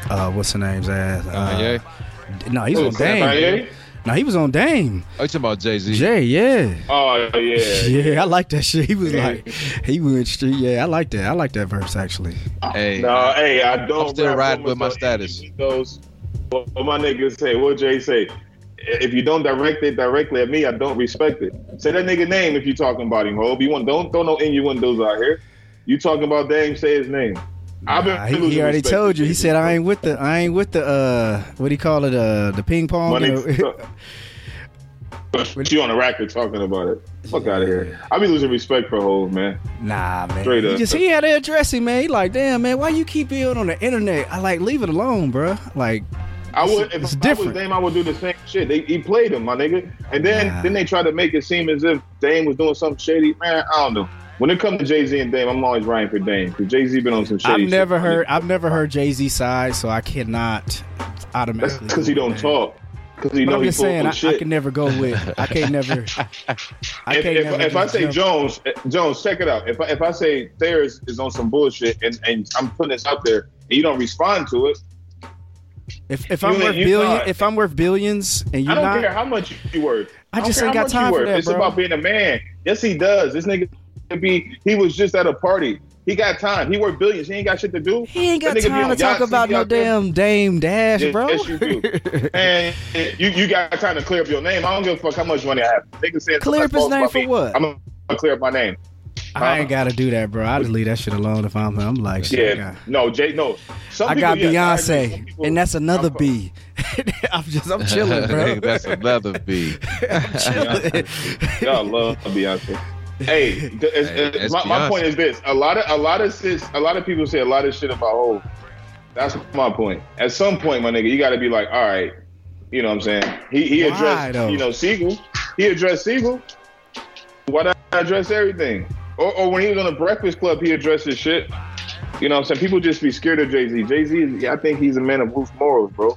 uh, what's the name's ass? Uh, Kanye? No, he's Who, on Dame. Kanye? No, he was on Dame. Oh, you talking about Jay Z? Jay, yeah. Oh yeah. Yeah, I like that shit. He was like, he went street. Yeah, I like that. I like that verse actually. Hey, No, hey, I don't. I'm still rap riding with my status. any Windows. What what my niggas say? What Jay say? If you don't direct it directly at me, I don't respect it. Say that nigga name if you talking about him, Hope. You want don't throw no innuendos out here. You talking about Dame? Say his name. I've been Nah, he, he already told you. He said I ain't with the. I ain't with the. Uh, what do you call it? Uh, the ping pong. You But you on the record talking about it. Fuck out of here. I be losing respect for Hov, man. Nah, man. Straight he up. just he had to address him, man. He like, damn, man, why you keep being on the internet? I like, leave it alone, bro. Like, I would if it's I different. was Dame, I would do the same shit. They, he played him, my nigga, and then Nah. then they try to make it seem as if Dame was doing something shady. Man, I don't know. When it comes to Jay Z and Dame, I'm always riding for Dame because Jay Z been on some shady. I've never shit, heard. I've never heard Jay Z side, so I cannot automatically. That's because he don't talk. Because he But know I'm he just full saying, I, I can never go with. I can't never. I if, can't if, never if I say jump- Jones, eh, Jones, check it out. If I, if I say Thayer is, on some bullshit and, and I'm putting this out there and you don't respond to it, if if you I'm worth you billion, not- if I'm worth billions, and you're don't not, care how much you worth. I don't just ain't got time for that, It's bro. about being a man. Yes, he does. This nigga be he was just at a party. He got time. He worth billions. He ain't got shit to do. he ain't got That nigga be time on to talk about no out damn Dame Dash, Yes, bro. yes, you do. And you you got time to clear up your name. I don't give a fuck how much money I have. Nigga saying Clear up his name for me, what? I'm gonna clear up my name. I ain't uh-huh. gotta do that, bro. I just leave that shit alone if I'm. I'm like, shit. Yeah, got- no, Jay, no. Some I got people, yes, I Beyonce, people- and that's another I'm- B. I'm just, I'm chilling, bro. That's another beat. I'm chilling. Y'all love Beyonce. Hey, th- it's- Hey, it's- it's my, my point is this: a lot of a lot of shit, a lot of people say a lot of shit about Hov. That's my point. At some point, my nigga, you got to be like, all right, you know what I'm saying? He he addressed, though? you know, Sigel. He addressed Sigel. Why not address everything? Or, or when he was on the Breakfast Club, he addressed his shit. You know what I'm saying? People just be scared of Jay Z. Jay Z, I think he's a man of loose morals, bro.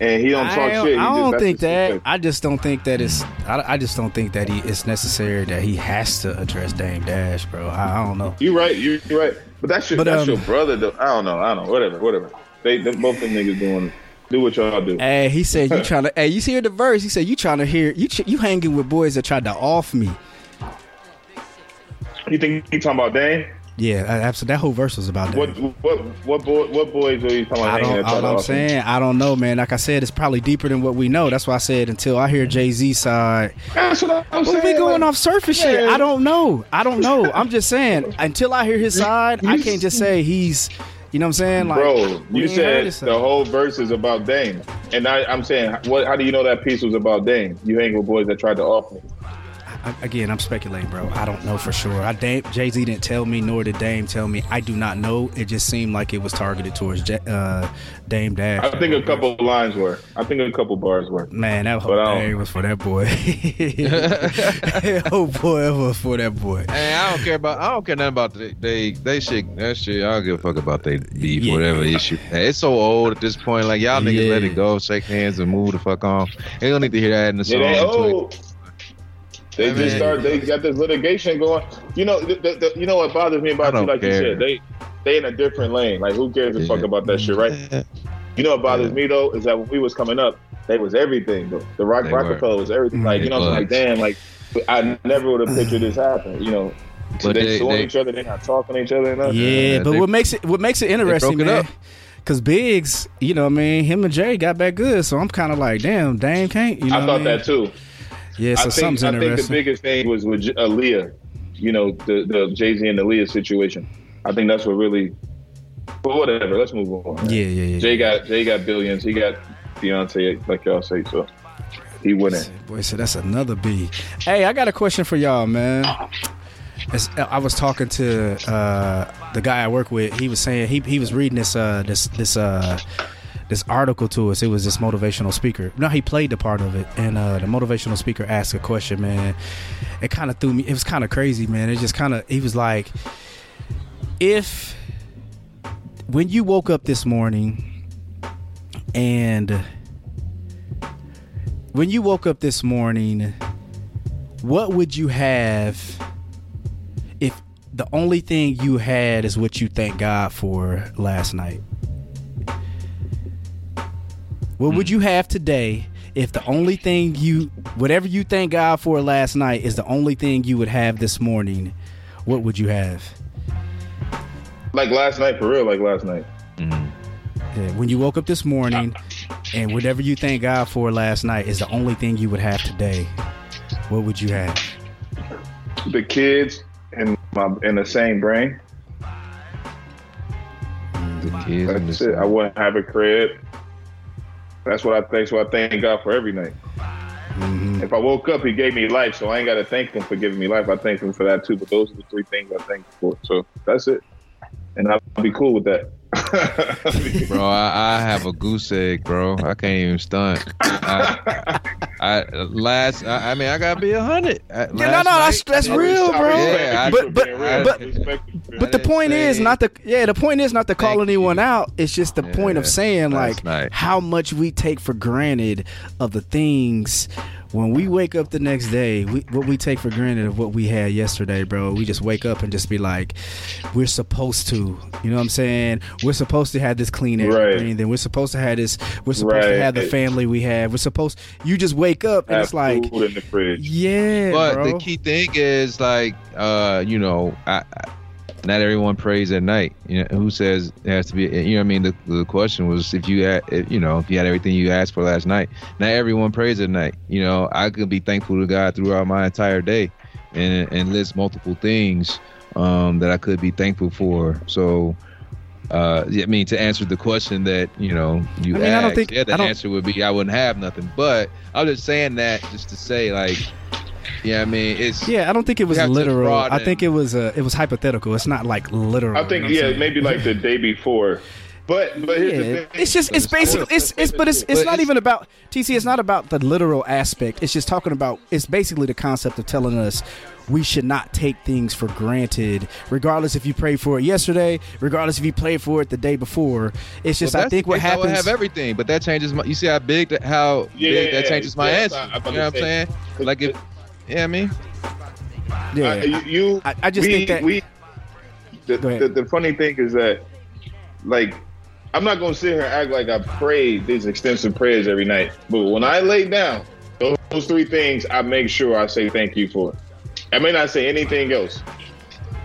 And he don't talk I, don't- shit. He I don't think just his that. I just don't think that it's. I, I just don't think that he it's necessary that he has to address Dame Dash, bro. I, I don't know. You right, you right. But that's your But, that's um, your brother though. I don't know. I don't know. Whatever, whatever. They, they both them niggas doing do what y'all do. Hey, he said you trying to. Hey, you hear the verse? He said you trying to hear you. ch- You hanging with boys that tried to off me. You think he talking about Dame? Yeah, absolutely. That whole verse was about What what what boy what boys are you talking about? I don't. All I'm saying, I don't know, man. Like I said, it's probably deeper than what we know. That's why I said until I hear Jay Z side, That's what I'm saying. we going like, off surface shit. I don't know. I don't know. I'm just saying until I hear his side, I can't just say he's. You know what I'm saying? Like, Bro, you said the whole verse is about Dame, and I, I'm saying, what? How do you know that piece was about Dame? You hang with boys that tried to off me. I- again, I'm speculating, bro. I don't know for sure. I Dame Jay Z didn't tell me, nor did Dame tell me. I do not know. It just seemed like it was targeted towards J- uh, Dame Dash. I think a couple lines were. I think a couple bars were. Man, that whole But thing was for that boy. oh boy, it was for that boy. Hey, I don't care about. I don't care nothing about they they, they shit. That shit. I don't give a fuck about they beef, Yeah. whatever issue. Hey, it's so old at this point. Like y'all niggas let Yeah. it go, shake hands, and move the fuck on. They don't need to hear that in the Yeah, song. they until they- old. They I just mean- start. They got this litigation going. You know. The, the, the, you know what bothers me about you? don't Like you said, they they in a different lane. Like who cares a fuck about that shit, right? You know what bothers Yeah. me though is that when we was coming up, they was everything. Though. The Rock They were. Rockefeller was everything. Like you know, They I'm like damn, like I never would have pictured this happen. You know, But they, they- suing they- each other, they not talking to each other enough. Yeah, Yeah, but they- what makes it what makes it interesting, it man? up. Cause Biggs, you know, what I mean, him and Jay got back good, so I'm kind of like, damn, Dame can't. You know I what thought mean? that too. Yeah, so I think I think the biggest thing was with Aaliyah. You know, the the Jay Z and Aaliyah situation. I think that's what really. But whatever. Let's move on. yeah, yeah, yeah. Jay got Jay got billions. He got Beyonce, like y'all say. So he winning. Boy, so that's another B. Hey, I got a question for y'all, man. It's, I was talking to uh, the guy I work with. He was saying he he was reading this uh, this this uh, this article to us. It was this motivational speaker. No, he played the part of it, and uh, the motivational speaker asked a question. Man, it kind of threw me. It was kind of crazy, man. It just kind of. He was like, if when you woke up this morning and when you woke up this morning, what would you have if the only thing you had is what you thank God for last night? What would you have today if the only thing you, whatever you thank God for last night, is the only thing you would have this morning? What would you have? Like last night, for real, like last night. Mhm. Yeah, when you woke up this morning, and whatever you thank God for last night is the only thing you would have today, what would you have? The kids and my in the same brain. The kids and That's the it. I wouldn't have a crib. That's what I think. So I thank God for every night. Mhm. If I woke up, He gave me life, so I ain't got to thank Him for giving me life. I thank Him for that too. But those are the three things I thank Him for. So that's it, and I'll be cool with that. Bro, I, I have a goose egg, bro. I can't even stunt. I, I last, I, I mean, I gotta be a hundred. Yeah, no, no, that's that's real, bro. Yeah, but but but but the didn't point is not the yeah the point is not to call anyone you. out. It's just the point of saying like night. how much we take for granted of the things when we wake up the next day. We, what we take for granted of what we had yesterday, bro. We just wake up and just be like, we're supposed to. You know what I'm saying? We're supposed to have this clean air Right. to. Then we're supposed to have this. We're supposed to have the family we have. We're supposed. You just wake up and have it's like, food in the fridge. yeah, But bro. the key thing is like, uh, you know, I, I, not everyone prays at night. You know, who says it has to be? You know, what I mean, the, the question was if you had, if, you know, if you had everything you asked for last night. Not everyone prays at night. You know, I could be thankful to God throughout my entire day, and and list multiple things um, that I could be thankful for. So. Uh, I mean, to answer the question that you know you I mean, I don't think- yeah, the answer would be I wouldn't have nothing. But I'm just saying that just to say, like, yeah, I mean, it's Yeah, I don't think it was literal. I think it was uh, it was hypothetical. It's not like literal. I think you know yeah, saying? maybe like the day before. But but Yeah, thing. it's just it's basically it's it's but it's it's But not it's- even about TC. It's not about the literal aspect. It's just talking about. It's basically the concept of telling us we should not take things for granted, regardless if you prayed for it yesterday, regardless if you prayed for it the day before. It's just Well, I think what case, I would happens. have everything, but that changes my. You see how big that how Yeah, big that changes my yeah, answer. I- I'm you know what I'm saying? Like if, yeah, I mean, yeah, Uh, you, you I- I just we, think that- we the, Go ahead. the, the funny thing is that like I'm not gonna sit here and act like I prayed these extensive prayers every night, but when I lay down those, those three things, I make sure I say thank you for. I may not say anything else,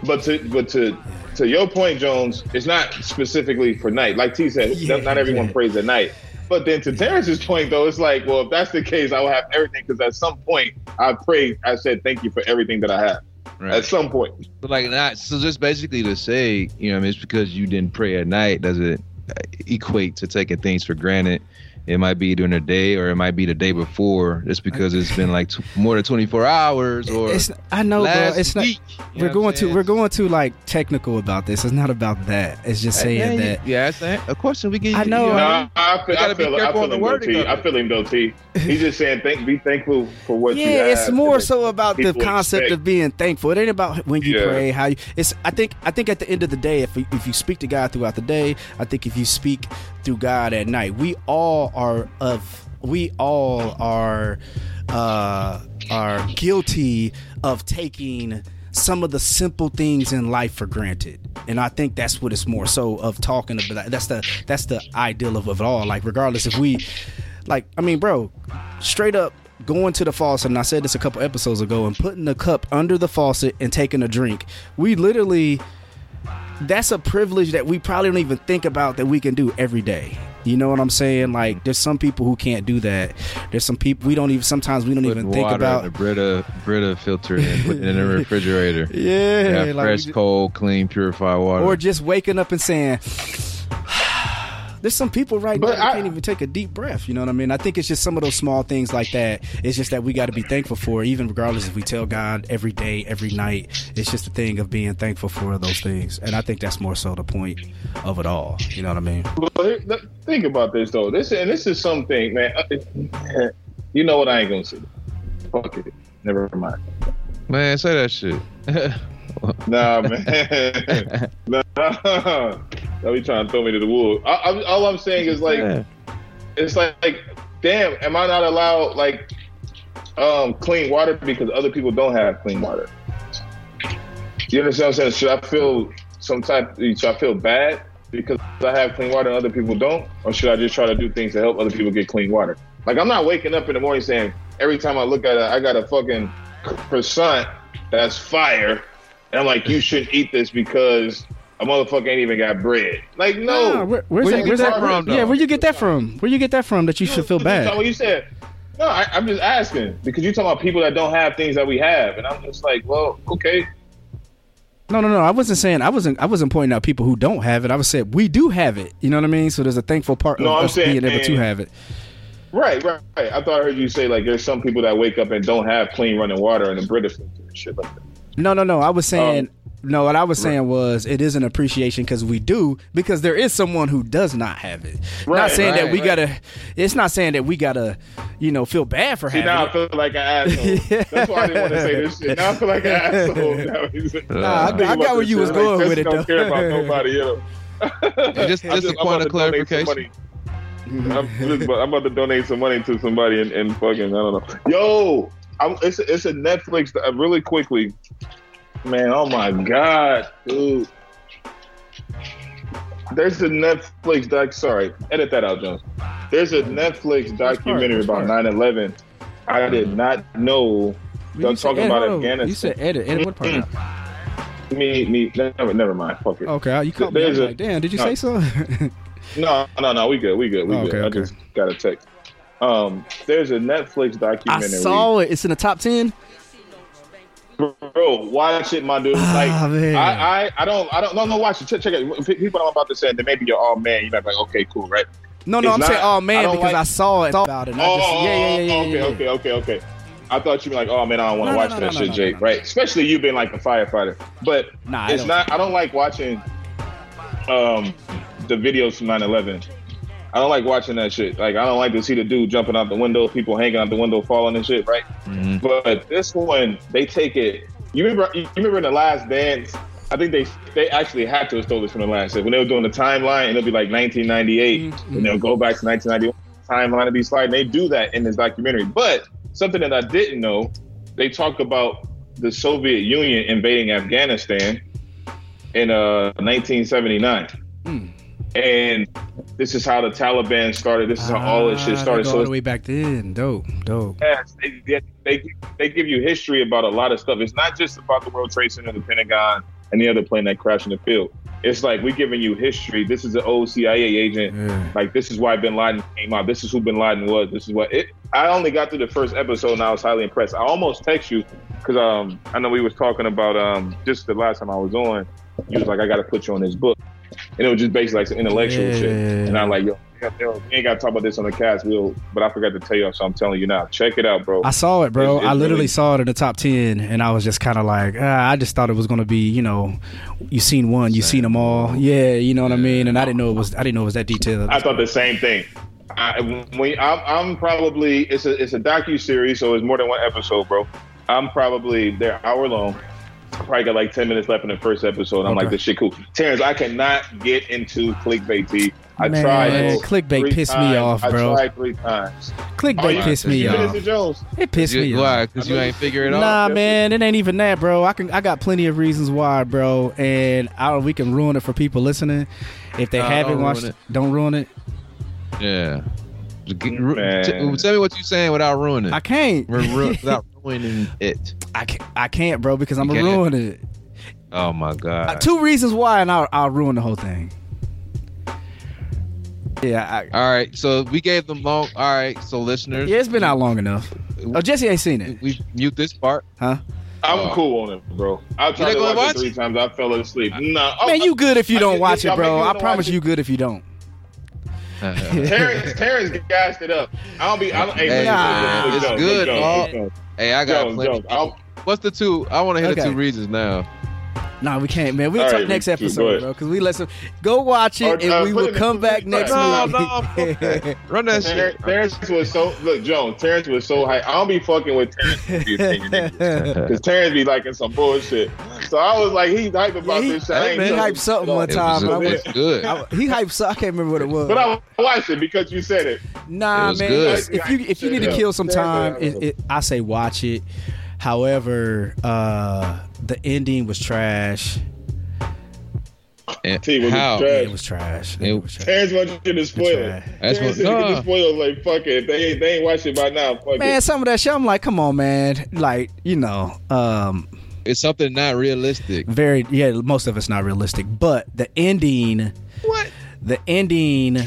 but to but to to your point, Jones, it's not specifically for night. Like T said, Yeah, not everyone yeah. prays at night. But then to Terrence's point, though, it's like, well, if that's the case, I will have everything because at some point I prayed, I said thank you for everything that I have. right. At some point, But like not so just basically to say, you know, I mean, it's because you didn't pray at night doesn't uh, equate to taking things for granted. It might be during the day, or it might be the day before, just because it's been like t- more than 24 hours, or it's I know, bro. last It's week. You We're going to we're going to like technical about this. It's not about that. It's just saying Yeah, that. Yeah, that's that. Of course, we get. I know, you I know, No, I feel, I feel, I feel the him though, T. I feel him though, He's just saying, thank, be thankful for what you Yeah, have. it's more so about the concept expect. of being thankful. It ain't about when you Yeah. pray, how you. It's. I think. I think at the end of the day, if you- if you speak to God throughout the day, I think if you speak through God at night, we all are of. We all are, uh, are guilty of taking some of the simple things in life for granted, and I think that's what it's more so of talking about. That's the that's the ideal of, of it all. Like regardless if we, like I mean, bro, straight up going to the faucet, and I said this a couple episodes ago, and putting the cup under the faucet and taking a drink. We literally, that's a privilege that we probably don't even think about that we can do every day. You know what I'm saying? Like, there's some people who can't do that. There's some people we don't even. Sometimes we don't even think about. in the Brita Brita filter putting in the refrigerator. Yeah, Yeah, like fresh, we- cold, clean, purified water. or just waking up and saying. There's some people right now But that I- can't even take a deep breath. You know what I mean? I think it's just some of those small things like that. It's just that we got to be thankful for, even regardless if we tell God every day, every night. It's just a thing of being thankful for those things, and I think that's more so the point of it all. You know what I mean? But think about this though. This and this is something, man. uh, You know what? I ain't gonna say. Fuck it. Never mind. Man, say that shit. Nah, man. nah. Don't be trying to throw me to the wolves. I, I, all I'm saying is like, Yeah. it's like, like, damn, am I not allowed like um clean water because other people don't have clean water? You understand what I'm saying? Should I feel some type? Should I feel bad because I have clean water and other people don't, or should I just try to do things to help other people get clean water? Like I'm not waking up in the morning saying every time I look at it, I got a fucking croissant that's fire, and I'm like, you shouldn't eat this because a motherfucker ain't even got bread. Like no, Nah, where, where's Where that, you where's that from, Yeah, though? where you get that from? Where you get that from that you should feel bad? what you said. No, I, I'm just asking because you're talking about people that don't have things that we have, and I'm just like, well, okay. No, no, no. I wasn't saying I wasn't I wasn't pointing out people who don't have it. I was saying we do have it. You know what I mean? So there's a thankful part No, of I'm us saying- being able to have it. Right, right, right. I thought I heard you say like there's some people that wake up and don't have clean running water and the British and shit like that. No, no, no. I was saying Um, no. What I was saying was it is an appreciation because we do because there is someone who does not have it. not Right, saying that we right. gotta. It's not saying that we gotta, you know, feel bad for See, now I feel like an asshole. That's why I didn't want to say this shit. Now I feel like an asshole. Now Nah, I, Thinking I got where this you was going like, with it though. Don't care about nobody else. And just just a I'm point of to donate some clarification. I'm, just, I'm about to donate some money to somebody and, and fucking I don't know. Yo, I'm, it's a, it's a Netflix uh, really quickly. Man, oh my god, dude. There's a Netflix doc. Sorry, edit that out, Jones. There's a Netflix documentary about 9/11. I did not know. Said talking edit- about. Afghanistan. You said edit. Edit what part? Me, me. Never, never mind. Fuck it. Okay, you called me. I There's a- like, damn, did you no. say so? No, no, no. We good. We good. We Oh, good. okay, I okay. just got a text. Um, there's a Netflix documentary. I saw it. It's in the top ten. Bro, watch it, my dude. Like, man. I, I, I don't, I don't, no, no. Watch it. Check, check it. People I'm about to say that maybe you're all man. You're not like, okay, cool, right? No, no, It's I'm not- saying, oh I man, don't because like- I saw it saw about it. and I Oh, just, yeah, yeah, yeah, yeah, okay, yeah, okay, okay, okay. I thought you'd be like, oh man, I don't want to No, watch no, that no, shit, no, no, Jake. Right? Especially you being like a firefighter. But Nah, it's don't. not. I don't like watching um the videos from 9/11. I don't like watching that shit. Like I don't like to see the dude jumping out the window, people hanging out the window, falling and shit, right? Mhm. But this one, they take it. You remember? You remember in the Last Dance? I think they they actually had to have stole this from the Last Dance when they were doing the timeline, and it'll be like 1998, Mhm. and they'll go back to 1991 timeline to be sliding. They do that in this documentary. But something that I didn't know, they talk about the Soviet Union invading Afghanistan in uh 1979. Hmm. And this is how the Taliban started. This is how all this Ah, shit started. So all the way back then. Dope, dope. Yes, they, they, they, they give you history about a lot of stuff. It's not just about the World Trade Center, the Pentagon, and the other plane that crashed in the field. It's like we're giving you history. This is an old CIA agent. Yeah. Like this is why Bin Laden came out. This is who Bin Laden was. This is what it. I only got through the first episode and I was highly impressed. I almost text you because um I know we was talking about um just the last time I was on. You was like I got to put you on this book, and it was just basically like some intellectual shit. And I'm like yo, yo, we ain't got to talk about this on the cast. We'll, but I forgot to tell you, so I'm telling you now. Check it out, bro. I saw it, bro. It's- it's I literally really- saw it in the top ten, and I was just kind of like, ah, I just thought it was gonna be, you know, you seen one, you seen them all, yeah, you know what I mean. And I didn't know it was, I didn't know it was that detailed. I thought the same thing. I, when I'm, I'm probably it's a it's a docu series, so it's more than one episode, bro. I'm probably they're hour long. Probably got like ten minutes left in the first episode. I'm Okay. like, this shit cool. Terrence, I cannot get into clickbait. T. I Man, tried. bro, clickbait three pissed me off, bro. I tried three times. Oh, Clickbait you- pissed me off. Mr. Jones. It pissed me You- off. Why? Because you ain't figure it out. Nah, man, it ain't even that, bro. I can, I got plenty of reasons why, bro, and I, we can ruin it for people listening. If they Nah, haven't don't watched, ruin it, don't ruin it. Yeah. Man. tell me what you're saying without ruining. It. I can't. Ru- ru- without ruining it. I can't, I can't, bro, because I'm gonna ruin it. Oh my Uh, god. two reasons why, and I'll, I'll ruin the whole thing. Yeah, I, All right. So we gave them long. All right. So listeners. yeah, it's been out long enough. Oh, Jesse ain't seen it, We mute this part. huh? I'm Oh. cool on it, bro. I tried not to watch, watch? it three times. I fell asleep. No, oh, Man, you good if you don't I- watch y'all it, bro. make I promise you it. good if you don't. Terrence, Terrence gassed it up. I don't be. I don't. Hey, Hey, listen, man, it's Jones, good, Jones, dog. Jones, hey, I got Jones, plenty. Jones, I'll- What's the two? I want to hear the two reasons now. Nah, we can't, man. We'll All talk right, next episode, bro. Because we listen. Go watch it, Or, and uh, we will come back next No, week. no, fuck. Run that Terrence, shit. Terrence was so look, Jones. Terrence was so hype. I don't be fucking with Terrence because Terrence be liking some bullshit. So I was like, he's hype about Yeah, he- this shit. I ain't he know hyped something shit one off. It time, was, I it was- was good. I- he hyped. So I can't remember what it was. But I watched it because you said it. Nah, It was man. good. If you if you need to kill some time, it, it, I say watch it. However, uh, the ending was trash. And T, was it how? trash? It was trash. It, It- was trash. Terrence wants you to spoil it. That's Terrence what- said, "Get the spoilers like fuck it. They ain't they ain't watched it by now. Fuck Man, it. some of that shit, I'm like, come on, man. Like, you know, um, It's something not realistic. very, yeah, most of it's not realistic, but the ending, What? the ending,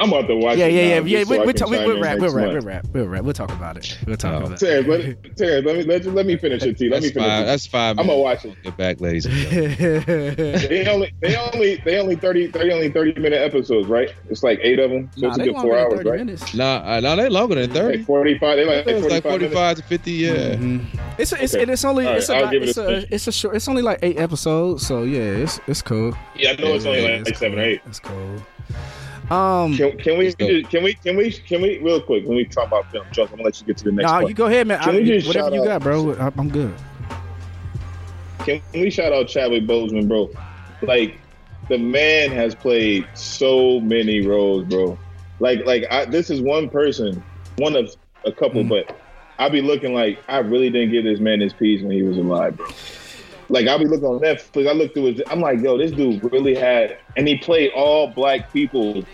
I'm about to watch yeah, it. yeah, now, yeah, just yeah. so We, I we, can talk, we, chime we'll in rap, next we'll rap, month. we'll rap, we'll rap. We'll talk about it. We'll talk Oh. about it. Terrence, let, Terrence, let me let, let me finish it, T. Let That's me finish five. it. That's five. I'm gonna minutes. watch it. Get back, ladies. and gentlemen. They only they only they only 30 they only 30 minute episodes, right? It's like eight of them. So Nah, it's a they good longer four than hours, 30 right? minutes. Nah, uh, nah, they longer than thirty. Like 45. They like, It was like 45 minutes. forty-five to fifty. Yeah. Mhm. It's it's Okay. it's only All it's right, a I'll give it it's a a spin. it's a short it's only like eight episodes so yeah it's it's cool. Yeah, I know it's only Yeah, like, it's like seven cool. or eight. It's cool. Um, Can, can we do- can we can we can we real quick when we talk about film, Chuck? I'm gonna let you get to the next nah, point. you go ahead, man. Can I, we just whatever you out- got, bro. I, I'm good. Can we shout out Chadwick Boseman, bro? Like the man has played so many roles, bro. Like like I, this is one person, one of a couple, Mhm. but I be looking like I really didn't give this man his piece when he was alive, bro. Like I'll be looking on Netflix, I look through it. I'm like, yo, this dude really had, and he played all black people.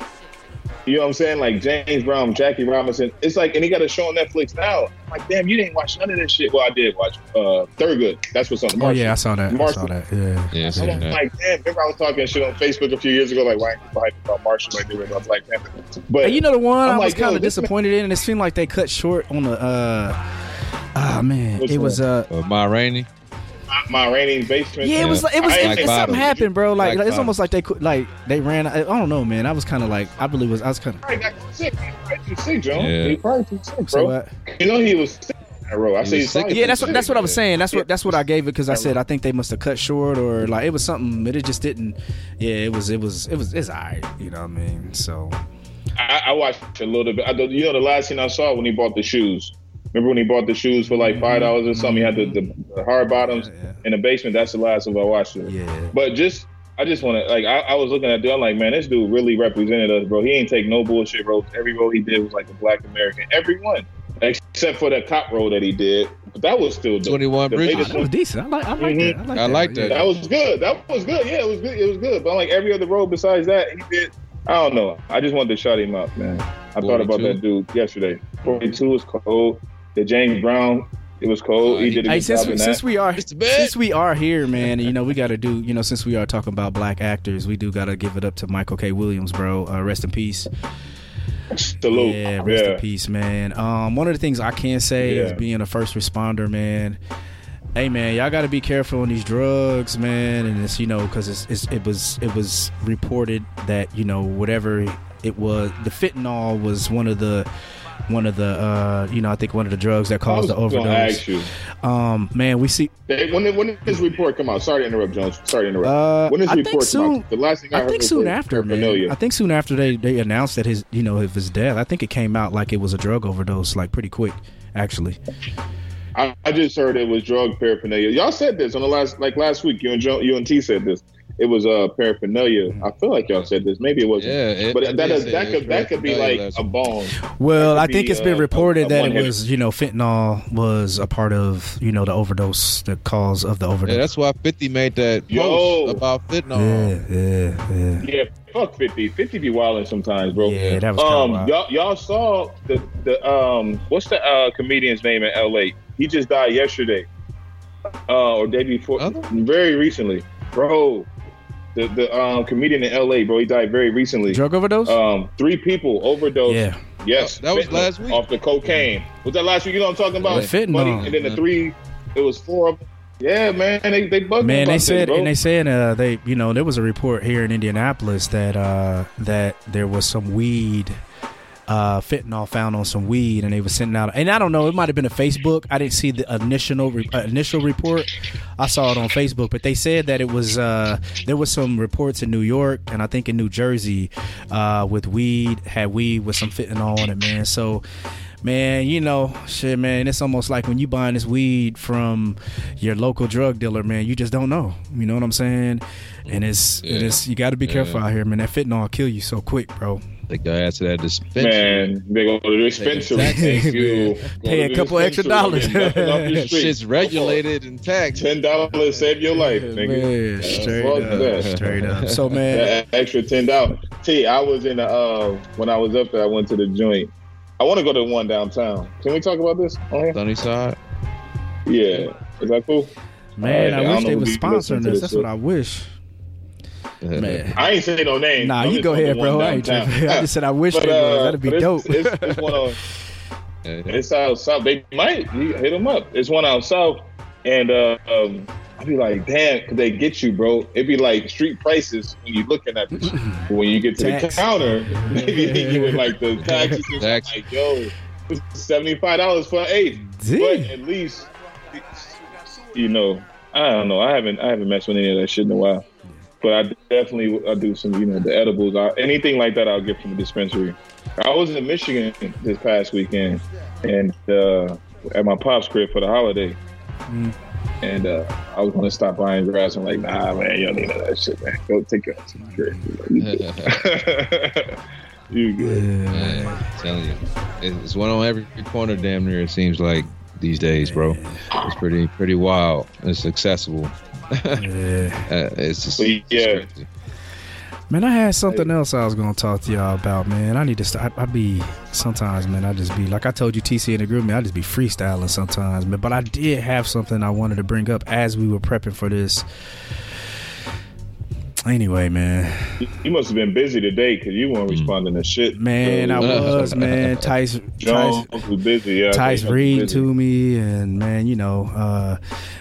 You know what I'm saying? Like James Brown, Jackie Robinson. It's like, and he got a show on Netflix now. I'm like, damn, you didn't watch none of this shit. Well, I did watch uh Thurgood. That's what's on the Oh yeah, I saw that. I saw that. Yeah. Yeah. I'm seen that. like, damn, remember I was talking shit on Facebook a few years ago, like, why ain't people hyping about Marshall like they were about Black Panther? But Hey, you know the one I'm I was like, kind of this man- disappointed in, and it seemed like they cut short on the. uh Ah man, Which it was uh. Uh, Ma Rainey. My raining basement. Yeah, it was like it was I it, ain't it, something happened, bro. Like, Black like, it's almost like they could like they ran. I, I don't know, man. I was kind of like I really was. I was kind of. He probably got too sick. Probably too sick, John. Yeah. He probably too sick, bro. So what? You know he was sick in. I He say was he's sick. probably Yeah, that's what that's what I was saying. That's what that's what I gave it because I said I think they must have cut short or like it was something. But it just didn't. Yeah, it was it was it was it's alright. You know what I mean? So I, I watched a little bit. I, you know, the last thing I saw when he bought the shoes. Remember when he bought the shoes for like five dollars or something? He had the, the, the hard bottoms yeah, in the basement. That's the last of I watched it. yeah. But just, I just want to like, I, I was looking at dude. I'm like, man, this dude really represented us, bro. He ain't take no bullshit roles. Every role he did was like a Black American. Every one, except for that cop role that he did. But that was still 21 Bridges. Oh, that was decent. I like I like Mhm. that. I like I that. like yeah. that. That was good. That was good. Yeah, it was good. It was good. But like every other role besides that, he did. I don't know. I just wanted to shout him out, man. I thought about that dude yesterday. 42 was cold. The James Brown, it was cold. He did a Hey, since job we, in since we are since we are here, man, you know we got to do. You know, since we are talking about black actors, we do got to give it up to Michael K. Williams, bro. Uh, rest in peace. Salute. Yeah, rest Yeah. in peace, man. Um, one of the things I can say is being a first responder, man. Hey, man, y'all got to be careful on these drugs, man. And it's you know because it's, it's it was it was reported that you know whatever it was, the fentanyl was one of the one of the uh you know I think one of the drugs that caused the overdose. Um, man, we see. Hey, When did, when did this report come out? Sorry to interrupt, Jones. Sorry to interrupt. Uh, when did this I think report come soon. out? The last thing I, I heard think soon after, man. I think soon after they they announced that his you know of his death. I think it came out like it was a drug overdose, like pretty quick, actually. I, I just heard it was drug paraphernalia. Y'all said this on the last, like last week. You and Joe, you and T said this. It was uh paraphernalia. I feel like y'all said this. Maybe it wasn't. Yeah, it- but I that did is, say that could that could be like a week. bone. Well, I think be, it's been uh, reported a- a that it was you know fentanyl was a part of you know the overdose, the cause of the Yeah, overdose. that's why 50 made that post Yo. about fentanyl. Yeah, yeah, yeah. Yeah, fuck fifty. Fifty be wilding sometimes, bro. Yeah, that was kind Um, wild. y'all, y'all saw the the um, what's the uh comedian's name in L.A. He just died yesterday, uh, or day before, Other? very recently, bro. The the um comedian in L.A. bro, he died very recently. Drug overdose. Um, three people overdosed. yeah, Yes, That was last week. off the cocaine. Was that last week? You know what I'm talking about? Yeah, fentanyl. Buddy? And then the three, it was four of them. Yeah, man, they they bugged man. They said bro. and they said uh, they you know there was a report here in Indianapolis that uh, that there was some weed. Uh, fentanyl found on some weed, and they were sending out. And I don't know, it might have been a Facebook. I didn't see the initial re- uh, initial report. I saw it on Facebook, but they said that it was uh, there was some reports in New York and I think in New Jersey uh, with weed had weed with some fentanyl on it, man. So. Man, you know, shit, man. It's almost like when you buying this weed from your local drug dealer, man. You just don't know. You know what I'm saying? And it's Yeah. it is you got to be careful Yeah. out here, man. That fentanyl kill you so quick, bro. Take your ass to that dispensary. Man, they go to the dispensary. Exactly. Thank you. Pay a couple extra dollars. Get nothing off your street. Shit's regulated and taxed. Ten dollars save your life, nigga. Man, straight fuck up, straight up. So man, That extra ten dollars. T, I was in the uh when I was up there. I went to the joint. I want to go to the one downtown. Can we talk about this? on here? Sunny side. Yeah, is that cool? man, Alright, I I wish don't they know was who be listening sponsoring this. this That's what I wish. Man. I ain't saying no name. Nah, I'm you go ahead, bro. I ain't downtown. I just said I wish But, they was. uh, That'd be but dope. it's, It's, it's one on. It's out south. They might you hit them up. It's one out south, and uh, um, I'd be like, damn, could they get you, bro? It'd be like street prices when you're looking at this. When you get to Tax. the counter, maybe be hitting you with like the taxes. And Tax. Like, yo, this is seventy five dollars for an eight. But at least, you know, I don't know. I haven't I haven't messed with any of that shit in a while. But I definitely I do some, you know, the edibles. I, anything like that, I'll get from the dispensary. I was in Michigan this past weekend, and uh, at my pop's crib for the holiday. Mm. And uh, I was gonna stop buying grass. I'm like, nah, man, you don't need that shit, man. Go take your ass to the crib. You good. good. Yeah, Man, man. I'm telling you, it's one on every corner. Damn near it seems like these days, bro. It's pretty pretty wild. It's accessible. Yeah. Uh, it's just yeah. it's crazy. Man, I had something else I was gonna talk to y'all about, man. I need to start. I, I be sometimes, man. I just be like I told you, TC in the group, man. I just be freestyling sometimes, man. But I did have something I wanted to bring up as we were prepping for this. Anyway, man, You must have been busy today because you weren't responding to shit. man, I Uh, was, man. Tice, Jones Tice, was busy. Yeah, Tice think he was reading to me, and man, you know, uh,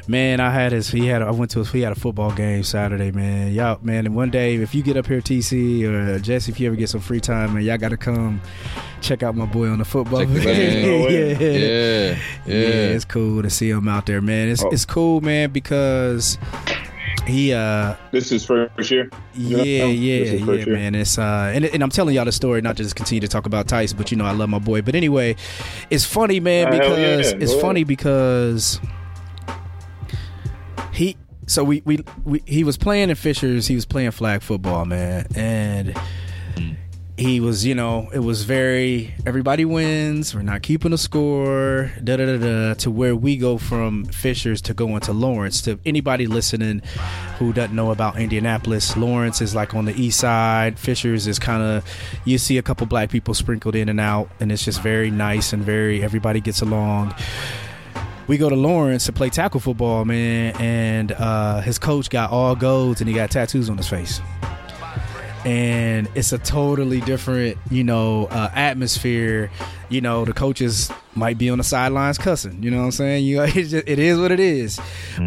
man, I had his. He had. I went to. His, he had a football game Saturday, man. Y'all, man, and one day if you get up here, TC or Jesse, if you ever get some free time, man, y'all got to come check out my boy on the football. The game. game. yeah. Yeah, Yeah, yeah. it's cool to see him out there, man. It's Oh. it's cool, man, because he uh This is first year. yeah, Yeah, yeah, this yeah, man. It's uh, and, and I'm telling y'all the story, not just continue to talk about Tice, but you know I love my boy. But anyway, it's funny, man, Uh, hell yeah, because it's ahead. funny because he. So we, we we he was playing in Fishers. He was playing flag football, man, and he was, you know, it was very everybody wins. We're not keeping a score. Da da da da. To where we go from Fishers to going to Lawrence. To anybody listening who doesn't know about Indianapolis, Lawrence is like on the east side. Fishers is kind of you see a couple black people sprinkled in and out, and it's just very nice and very everybody gets along. We go to Lawrence to play tackle football, man, and uh, his coach got all golds and he got tattoos on his face and it's a totally different you know uh, atmosphere. You know the coaches might be on the sidelines cussing. You know what i'm saying? You it's just, it is what it is.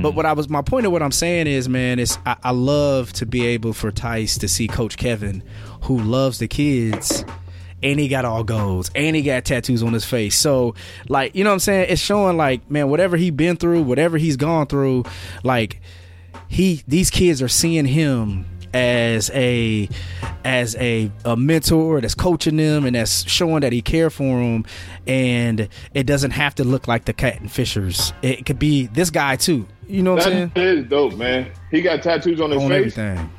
But what i was my point of what i'm saying is man is I, I love to be able for tice to see coach kevin who loves the kids and he got all goals and he got tattoos on his face. So like you know what i'm saying? It's showing like man whatever he been through whatever he's gone through like he these kids are seeing him as a as a, a mentor that's coaching them and that's showing that he care for them and it doesn't have to look like the cat and fishers it could be this guy too. You know what i'm saying? That is dope, man. He got tattoos on his on face. everything.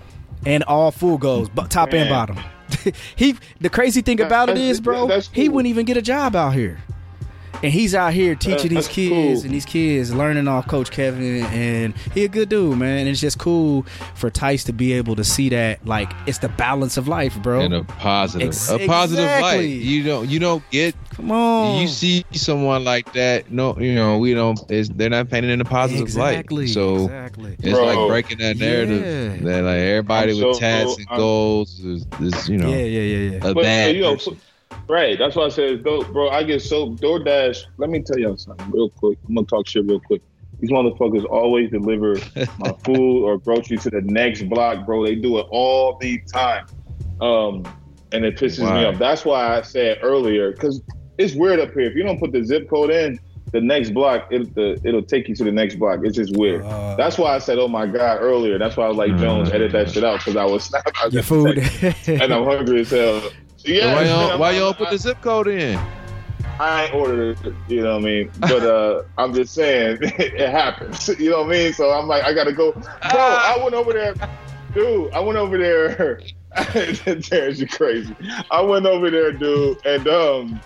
And all full goals but top and bottom. He the crazy thing about it That's- bro that's he wouldn't even get a job out here and he's out here teaching these kids cool. and these kids learning off Coach Kevin, and he a good dude, man. And it's just cool for Tice to be able to see that, like it's the balance of life, bro. in a positive, Ex- a positive light. exactly. You don't, you don't get. Come on, You see someone like that. No, you know we don't. It's, they're not painted in a positive light. exactly, light. So exactly. it's Bro. like breaking that narrative Yeah. that like everybody I'm with so- tats and I'm- goals is, is you know yeah, yeah, yeah, yeah. a But bad. you know, person. Right? That's why I said, bro. I get so DoorDash. Let me tell y'all something real quick. I'm gonna talk shit real quick. These motherfuckers always deliver my food or groceries to the next block, bro. They do it all the time, um, and it pisses me off. That's why I said earlier because it's weird up here. If you don't put the zip code in, the next block, it, the, it'll take you to the next block. It's just weird. Uh, That's why I said, "Oh my god!" earlier. That's why I was like, "Jones, edit that shit out," because I was, was your food. and I'm hungry as hell. Yeah, why y'all, why I- put the zip code in? I ain't ordered it, you know what I mean? But uh, I'm just saying, it happens, you know what I mean? So I'm like, I gotta go. Bro, I went over there, dude, I went over there Terrence, you crazy. I went over there, dude, and um,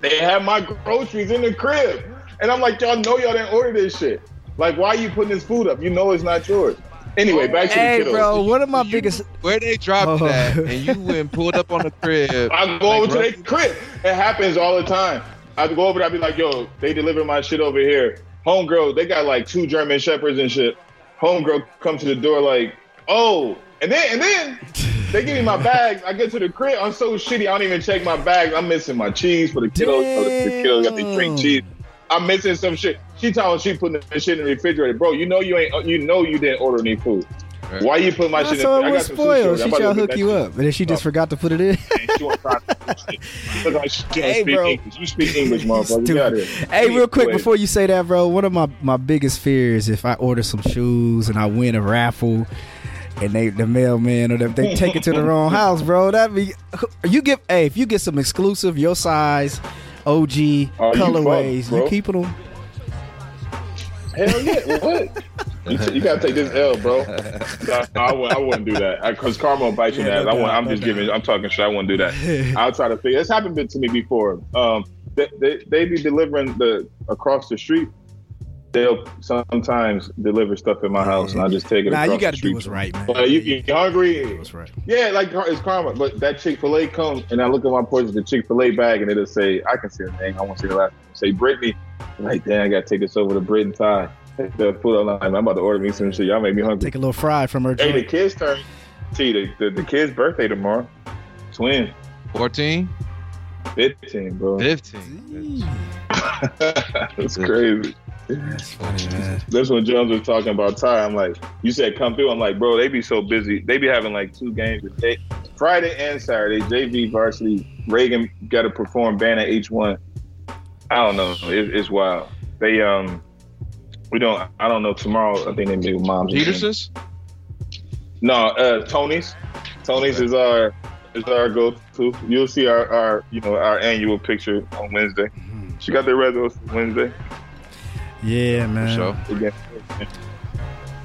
they had my groceries in the crib, and I'm like, y'all know y'all didn't order this shit. Like, why are you putting this food up? You know it's not yours. Anyway, back to Hey, the kiddos. bro, one of my You- biggest. Where they dropped Oh. that, and you went pulled up on the crib. I go over to Like, their crib. It happens all the time. I go over there, I be like, yo, they deliver my shit over here. Homegirl, they got like two German shepherds and shit. Homegirl come to the door like, oh, and then and then they give me my bags. I get to the crib. I'm so shitty. I don't even check my bags. I'm missing my cheese for the kiddos. So the, the kiddos got they drink cheese. I'm missing some shit. She telling she putting the shit in the refrigerator, bro. You know you ain't. You know you didn't order any food. Right. Why you put my shit in? so I it got was some sushi spoiled. over there. She I'm about tried to hook you up, and then she just forgot to put it in. shit. She want to try to- Look like she don't Hey, bro. English. You speak English, motherfucker. Get out of here. Hey, real quick before you say that, bro, one of my my biggest fears if I order some shoes and I win a raffle. And they, the mailman or them, they take it to the wrong house, bro. That be you give. Hey, if you get some exclusive your size, OG Oh, colorways, you bro. keeping them. Hell yeah. What? You, t- you gotta take this L, bro. I, wouldn't, I wouldn't do that. Because karma will bite you in the Yeah, ass. no I wouldn't, doubt, I'm no just giving. I'm talking shit. I wouldn't do that. I'll try to figure. It's happened to me before. Um, they, they, they be delivering the across the street. They'll sometimes deliver stuff in my house, and I just take it. Nah, across you got the to do street. what's right, man. But you, you hungry? Do what's right. Yeah, like it's karma. But that Chick Fil A comes, and I look at my portion, the Chick Fil A bag, and it'll say, "I can see the name. I want to see the last name." Say Brittany. I'm like, damn, I gotta take this over to Britain Ty. Take the food online. I'm about to order me some shit. Y'all make me hungry. Take a little fry from her. Hey, the joint. kids turn. See, the, the the kid's birthday tomorrow. Twin, 14, fifteen, bro. 15. That's crazy. That's funny, man. That's when Jones was talking about Ty. I'm like, you said come through. I'm like, bro, they be so busy. They be having like two games a day, Friday and Saturday. JV varsity. Reagan got to perform band at H1. I don't know. It, it's wild. They um, we don't. I don't know. Tomorrow, I think they meet with moms. again. Peterson's? No, uh, Tony's. Tony's is our is our go to. You'll see our our you know our annual picture on Wednesday. She got the results Wednesday. Yeah, For man. sure.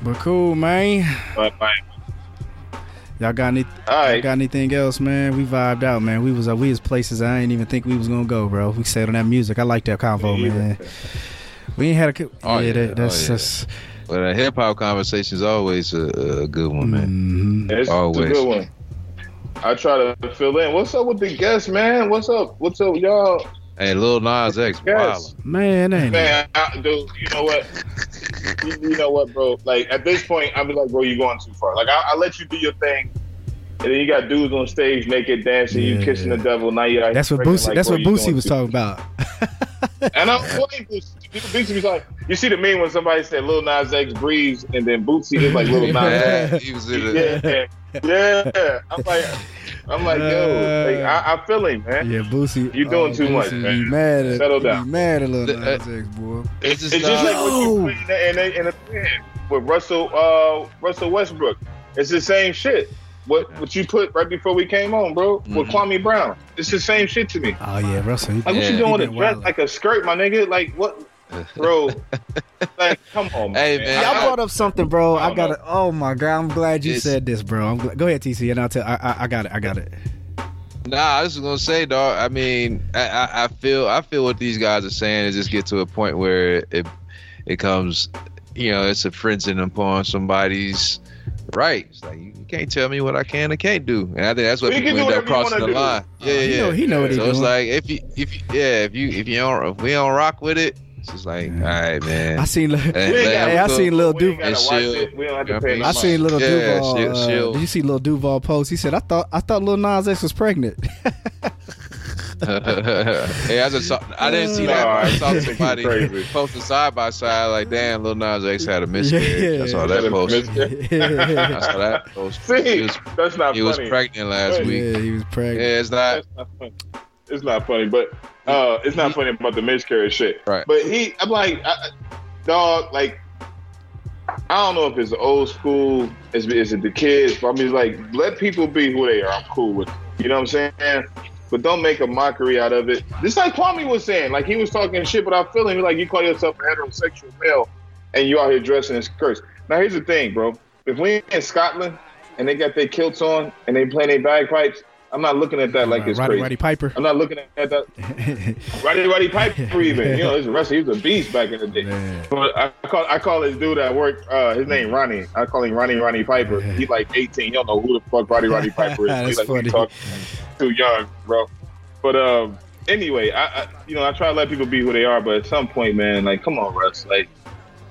But cool, man. But, like, Y'all got any? all Y'all right. got anything else, man? We vibed out, man. We was uh, we was places I ain't even think we was gonna go, bro. We stayed on that music. I like that convo, Me either. man. We ain't had a. co- Oh, yeah, yeah. that, that's Oh, yeah. that's. But a hip hop conversation is always a, a good one, man. mhm. It's Always. a good one. I try to fill in. What's up with the guests, man? What's up? What's up, y'all? Hey, Lil Nas X, Yes. wild. Man, ain't? Man, I, dude, you know what? You, you know what, bro? Like at this point, I'm be like, bro, you going too far. Like I, I let you do your thing, and then you got dudes on stage naked dancing, you kissing the devil. Now you That's what breaking, Boosie. like, that's what you Boosie was too- talking about. And I'm playing Boosie. Boosie was like, you see the meme when somebody said Lil Nas X breathes, and then Boosie is like Lil Nas X. Yeah, he was in a, Yeah, yeah. I'm like, I'm like, yo, like, I, I feel him, man. yeah, Boosie. You doing too much, Boosie man. Mad at, Settle he down. Be mad at Lil The- Nas X, boy. it's just, It's just like in in in with Russell uh, Russell Westbrook. It's the same shit. What what you put right before we came on, bro, with Mhm. Kwame Brown. It's the same shit to me. Oh yeah, Russell. He, Like what you doing with a dress like a skirt, my nigga? Like what, bro? like come on, Hey, man. man, Y'all I- brought up something, bro. I I got know. it. Oh my god, I'm glad you It's- said this, bro. I'm gl- go ahead, TC, and I'll tell. I, I, I got it. I got it. Nah, I was gonna say, dog. I mean, I, I, I feel, I feel what these guys are saying is just get to a point where it, it comes, you know, it's infringing upon somebody's rights. Like you can't tell me what I can and can't do, and I think that's what You can people end up crossing the do. line. Yeah, he yeah. know- he know what he so it's like if you, if you, yeah, if you, if you don't, if we don't rock with it, it's just like, Yeah. all right, man. I seen. Hey, We ain't let gotta- Hey, I seen cook. Lil we ain't Duval. gotta And watch she'll- it. We don't have to pay. I seen money. Lil Yeah, Duval. she'll- uh, did you see Lil Duval post? He said, "I thought I thought Lil Nas X was pregnant." hey, I just saw, I didn't see that. I saw somebody crazy. posted side by side, like, damn, Lil Nas X had a miscarriage. Yeah. I saw that post. I saw that post. See, He was, that's not he was pregnant last Hey. week. yeah, he was pregnant. Yeah, it's not. Not. It's not funny, but uh, it's not funny about the miscarriage shit. Right. But he, I'm like, I, I- dog, like, I don't know if it's old school, is, is it the kids? But I mean, like, let people be who they are. I'm cool with. It. You know what I'm saying? But don't make a mockery out of it. Just like Kwame was saying, like he was talking shit, but I feel him like you call yourself a heterosexual male and you out here dressing in skirts. Now here's the thing, bro. If we in Scotland and they got their kilts on and they playing their bagpipes, I'm not looking at that like it's Roddy, crazy. Roddy Piper. I'm not looking at that. Roddy Roddy Piper even. You know, this wrestler, he was a beast back in the day. Man. But I call I call this dude at work. Uh, his name Ronnie. I call him Ronnie Ronnie Piper. He's like 18. He don't know who the fuck Roddy Roddy Piper is. That's He's like, funny. "We talking too young, bro. But um, anyway, I, I you know I try to let people be who they are, but at some point, man, like come on, Russ, like.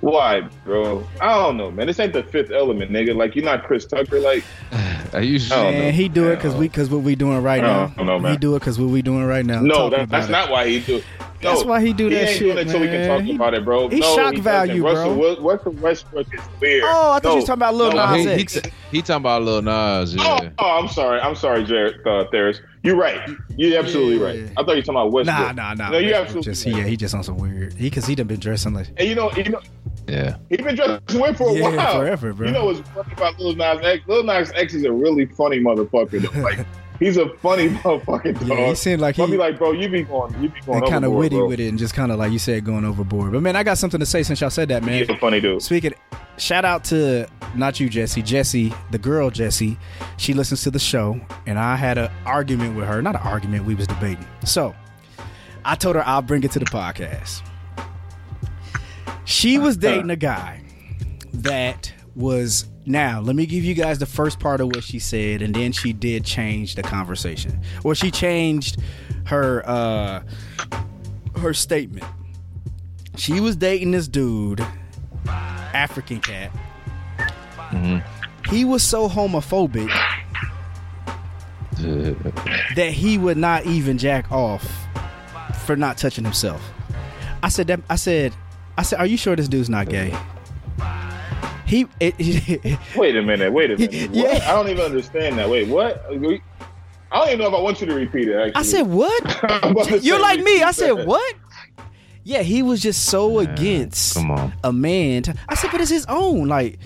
Why, bro? I don't know, man. This ain't the fifth element, nigga. Like you're not Chris Tucker. Like I usually I. Man, he do it because we because what we doing right I now. don't know, man. He do it because what we doing right now. no, that, that's it. not why he do. it. That's why he do he that shit, doing it until we can man. talk He- about it, bro. he no, shock he value, doesn't. bro. Russell, Russell Westbrook is weird. Oh, I thought no, you was talking about Lil no, Nas he, he, X. he talking about Lil Nas. Oh, Yeah. oh, I'm sorry. I'm sorry, Jared uh, Theris. You're right. You're absolutely Yeah. right. I thought you were talking about Westbrook. Nah, nah, nah. No, you're absolutely just, right. Yeah, he just on some weird. He because he done been dressing like And you know, you know, yeah. he been dressing weird for a Yeah, while. forever, bro. You know what's funny about Lil Nas X? Lil Nas X is a really funny motherfucker. Though. Like, he's a funny motherfucking dog. Yeah, he seemed like I'll he be like, bro, you be going, you be going kind of witty bro. with it and just kind of like you said going overboard. But man, I got something to say since y'all said that, man. He's a funny dude. Speaking, shout out to not you, Jesse. Jesse, the girl Jesse. She listens to the show, and I had an argument with her. Not an argument. We was debating. So I told her I'll bring it to the podcast. She was dating a guy that was. Now, let me give you guys the first part of what she said, and then she did change the conversation. Well, she changed her uh her statement. She was dating this dude, African cat. He was so homophobic that he would not even jack off for not touching himself. I said that I said I said, Are you sure this dude's not gay? He it, Wait a minute. Wait a minute. Yeah. What? I don't even understand that. Wait, what? I don't even know if I want you to repeat it. Actually, I said, What? I'm about to You're like me. I said, that. What? Yeah, he was just so against Come on. a man. I said, but it's his own. Like,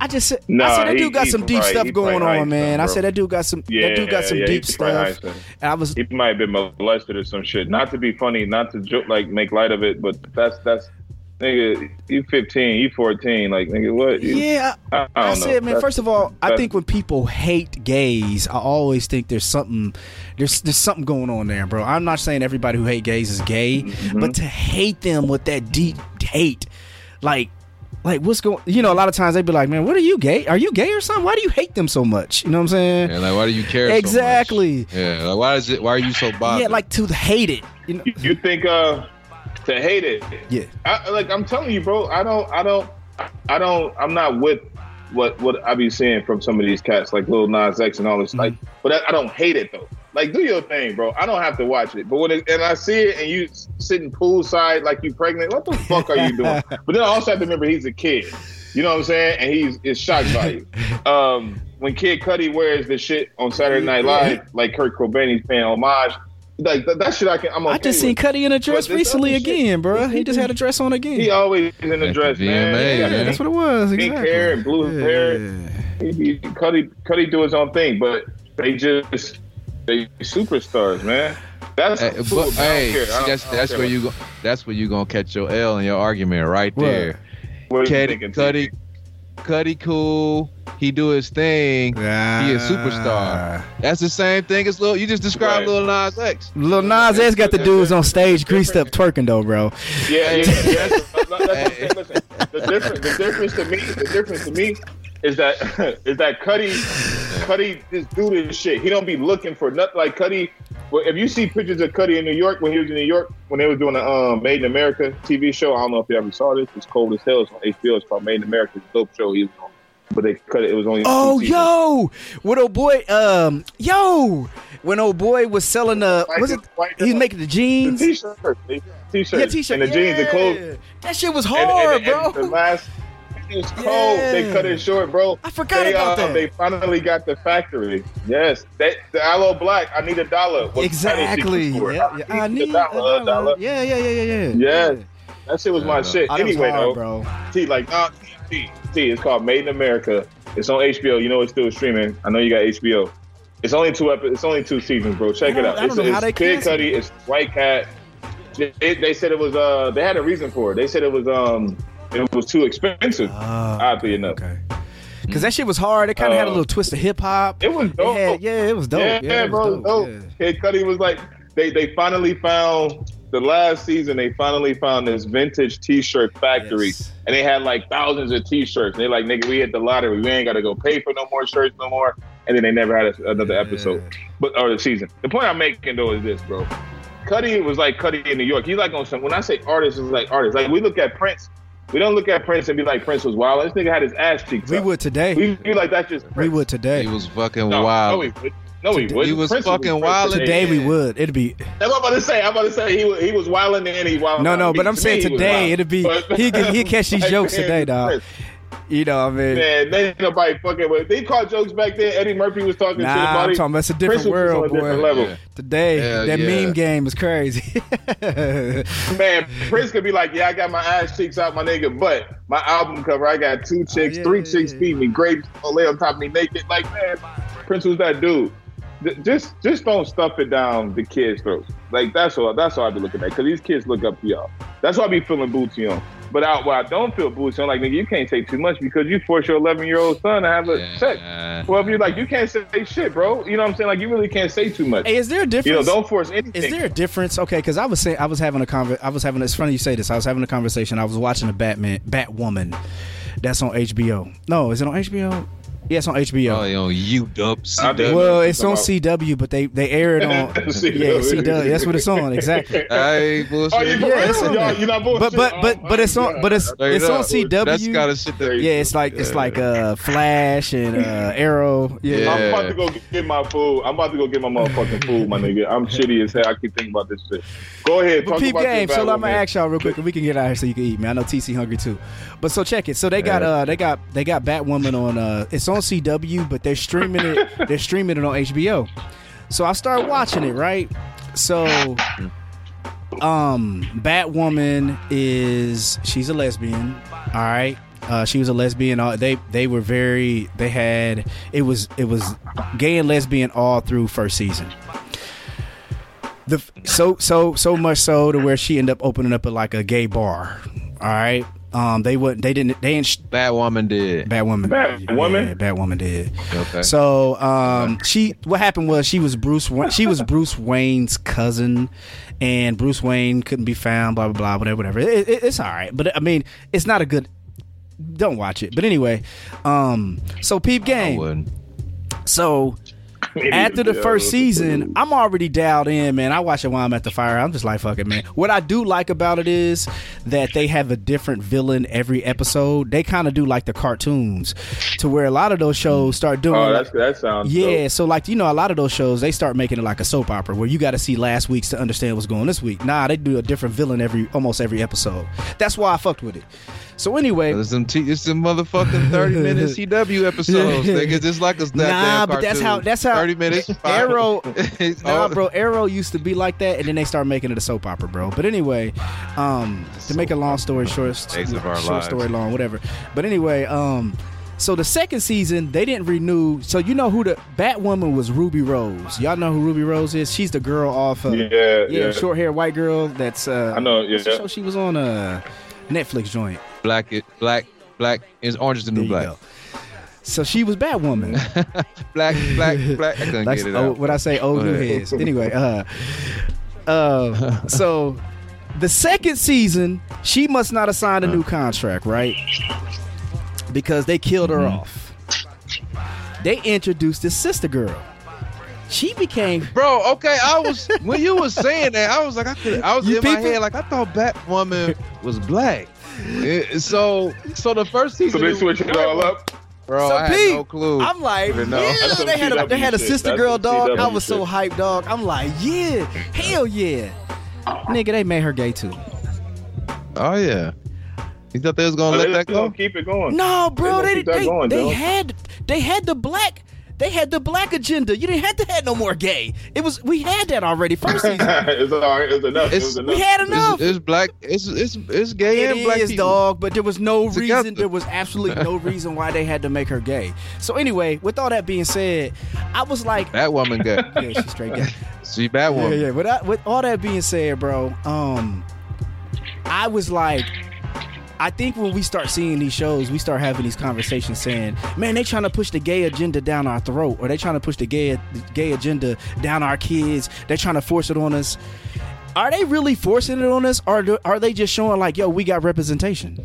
I, just said, I said that he- dude got some deep probably- stuff going on, man. him, I said that dude got some. Yeah, that dude got some yeah, deep stuff. hyped him. And I was, He might have been molested or some shit. Not to be funny, not to joke, like make light of it, but that's that's nigga. You 15, you 14, like nigga, what? You- yeah. I, I I, don't know. said, man. That's- First of all, I think when people hate gays, I always think there's something, there's there's something going on there, bro. I'm not saying everybody who hate gays is gay, Mm-hmm. but to hate them with that deep hate, like. Like what's going? You know, a lot of times they'd be like, "Man, what are you gay? Are you gay or something? Why do you hate them so much?" You know what I'm saying? Yeah, like why do you care? so much? Exactly. yeah, like why is it? Why are you so bothered? Yeah, like to hate it. You know? you think uh to hate it? Yeah. I, like I'm telling you, bro. I don't. I don't. I don't. I'm not with what what I be seeing from some of these cats, like Lil Nas X and all this. Like, but I, I don't hate it though. Like, do your thing, bro. I don't have to watch it. But when it, and I see it, and you sitting poolside like you pregnant, what the fuck are you doing? but then I also have to remember he's a kid. You know what I'm saying? And he's it's shock value. Um, when Kid Cudi wears the shit on Saturday Night Live, like Kurt Cobain, he's paying homage. Like that, that shit, I can. I'm okay I just seen. Cudi in a dress recently again, bro. He just had a dress on again. He always is in a dress, the man. VMA, Yeah, man. That's what it was. Pink Exactly. hair and blue hair. Yeah. He, he, Cudi, Cudi do his own thing, but they just they superstars, man. That's Hey, cool, but man. I don't hey, care. See, that's that's where you go. That's where you gonna catch your L in your argument right What? there. What are you Cudi, thinking, Cudi, Cudi, cool. He do his thing. Yeah, He a superstar. Ah. That's the same thing as Lil. You just described Right. Lil Nas X. Lil Nas X got the dudes on stage greased up twerking though, bro. Yeah, yeah, yeah. That's, that's what Listen, the difference, the difference to me, the difference to me is that is that Cudi, Cudi just do this shit. He don't be looking for nothing like Cudi. Well, if you see pictures of Cudi in New York when he was in New York when they was doing the um, Made in America TV show, I don't know if you ever saw this. It's cold as hell. It's on HBO. It's called Made in America. It's a dope show. He was on, but they cut it. It was only. Oh yo, when old boy, um, yo, when old boy was selling the, was it? White- He was making the the jeans. t-shirt, t-shirt, Yeah, t-shirt. and the jeans, the yeah. clothes. That shit was And- hard, and, and bro. the last, it was cold. They cut it short, bro. I forgot they, about uh, that. They finally got the factory. Yes, that the Aloe Blacc. I need a dollar. Was exactly. $96 for it. Yeah, yeah. I need a dollar. a A dollar. Yeah, yeah, yeah, yeah, yeah. Yes. That shit was my Yeah. shit. Anyway, hard, though, bro. T like nah, T, T. It's called Made in America. It's on HBO. You know it's still streaming. I know you got HBO. It's only two episodes. It's only two seasons, bro. Check it out. I don't It's, it's they Kid Cudi. It's White Cat. They, they said it was uh they had a reason for it. They said it was um it was too expensive. Ah, oddly enough. Okay. because that shit was hard. It kind of had a Uh, little twist of hip hop. It was dope. had- yeah, it was dope. Yeah, Yeah, it was bro, dope. dope. Yeah. Kid Cudi was like, they they finally found the last season. They finally found this vintage T-shirt factory, Yes. and they had like thousands of T-shirts. And they like, nigga, we hit the lottery. We ain't got to go pay for no more shirts no more. And then they never had a, another episode, but or the season. The point I'm making though is this, bro. Cudi was like Cudi in New York. He's like on some. When I say artist, it's like artist. Like we look at Prince. We don't look at Prince and be like Prince was wild. This nigga had his ass cheeks. We up. would today. We be like that's just We would today. He was fucking No, wild. no, he would. No, he would. He was fucking wild Today we would. It'd be That's what I'm about to say. I'm about to say he was he was wilding and he wilding. no, no. But I'm to saying me, he was today it'd be But- he he catch these Like, jokes man, today, dog. Prince. You know, what I mean, Man, they ain't nobody fucking with. They caught jokes back then. Eddie Murphy was talking shit nah, about I'm talking about it's a different Prince was world, on a different boy. level. Yeah. Today Hell that yeah. meme game is crazy. Man, Prince could be like, yeah, I got my ass cheeks out, my nigga, but my album cover, I got two oh, chicks, Oh, yeah, three yeah, chicks yeah. feeding me grapes, gonna lay on top of me naked. Like, man, Prince was that dude. Just, just don't stuff it down the kids' throats. Like that's all. That's all I be looking at. Cause these kids look up to y'all. That's why I be feeling booty on. But I, what I don't feel booty on, like nigga, you can't say too much because you force your 11 year old son to have a sex. Well, if you're like, you can't say shit, bro. You know what I'm saying? Like, you really can't say too much. hey, is there a You know, difference? don't force anything. Is there a difference? Okay, because I was saying I was having a conver- I was having. It's funny you say this. I was having a conversation. I was watching a Batman Batwoman. That's on HBO. No, is it on HBO? Yeah, it's on HBO. Oh, on you dub. Well, it's on CW, but they they air it on. yeah, CW. CW. That's what it's on exactly. Hey, bullshit. Oh, you Yeah, it's on Y'all- there. you not bullshit. But but but Oh, but it's on. But it's Straight it's on. CW. That's gotta shit that. yeah, it's like it's like uh Flash and uh Arrow. Yeah. Yeah. I'm about to go get my food. I'm about to go get my motherfucking food, my nigga. I'm shitty as hell. I keep thinking about this shit. Go ahead. But talk peep about game. So battle, I'm gonna ask y'all real quick, and we can get out here so you can eat, man. I know TC hungry too. But so check it. So they got uh they got they got Batwoman on uh it's on CW, but they're streaming it. They're streaming it on HBO. So I started watching it right. So um Batwoman is she's a lesbian. All right. Uh, she was a lesbian. Uh, they they were very. They had it was it was gay and lesbian all through first season the so so so much so to where she ended up opening up a, like a gay bar. All right. Um, they wouldn't. They didn't. They didn't. sh- Bad woman did. Bad woman. Batwoman? Yeah, bad woman did. Okay. So um, she. What happened was she was Bruce. Wa- She was Bruce Wayne's cousin, and Bruce Wayne couldn't be found. Blah blah blah. Whatever. Whatever. It, it, it's all right, but I mean, it's not a good. Don't watch it. But anyway, um, so peep I game. wouldn't. So after the first season, I'm already dialed in, man. I watch it while I'm at the fire. I'm just like, fuck it, man. What I do like about it is that they have a different villain every episode. They kind of do like the cartoons, to where a lot of those shows start doing. Oh, like- that's that sounds. yeah, dope. so like you know, a lot of those shows they start making it like a soap opera where you got to see last week's to understand what's going on this week. Nah, they do a different villain every almost every episode. That's why I fucked with it. So anyway, There's some, t- it's some motherfucking 30 minute CW episodes. Nigga, just like us. Nah, but that's how- that's how- 30 minutes. Arrow, nah, bro. Arrow used to be like that, and then they started making it a soap opera, bro. But anyway, um, to make a long story short, Days short lives. story long, whatever. But anyway, um, so the second season they didn't renew. So you know who the Batwoman was? Ruby Rose. Y'all know who Ruby Rose is? She's the girl off. Of, Yeah, yeah, yeah. short hair white girl. That's uh, I know. Yeah. what's show she was on a Netflix joint. Black, it, black, black is orange is the There new you black. go. So she was Batwoman. Black, black, black. I couldn't Like, get it oh, out. what I say, old Go new heads. Anyway, uh, uh, so the second season, she must not have signed a new contract, right? Because they killed her Mm-hmm. off. They introduced this sister girl. She became Bro, okay, I was when you was saying that, I was like, I could, I was You in my head like I thought Batwoman was black. Eh, so, so the first season, So they switched it all up. Bro, So, I had Pete, no clue. I'm like, yeah, That's they had a they had a sister girl dog. I was so hyped, dog. I'm like, yeah, hell yeah, nigga, they made her gay too. oh yeah, you thought they was gonna Oh, let that go? keep it going. No, bro, They they gonna keep that they, going, they had they had the black they had the black agenda. You didn't have to have no more gay. It was we had that already first season. it's all right. It's enough. It's- it was enough. we had enough. It's, it's black. It's it's it's gay It and black is, people. dog, but there was no Together. reason. There was absolutely no reason why they had to make her gay. So anyway, with all that being said, I was like, that woman gay. yeah, she's straight gay. See Yeah, Batwoman. yeah. With, that, with all that being said, bro, um, I was like, I think when we start seeing these shows, we start having these conversations saying, "Man, they trying to push the gay agenda down our throat, or they trying to push the gay gay agenda down our kids. They're trying to force it on us." Are they really forcing it on us, or do, are they just showing like, "Yo, we got representation"?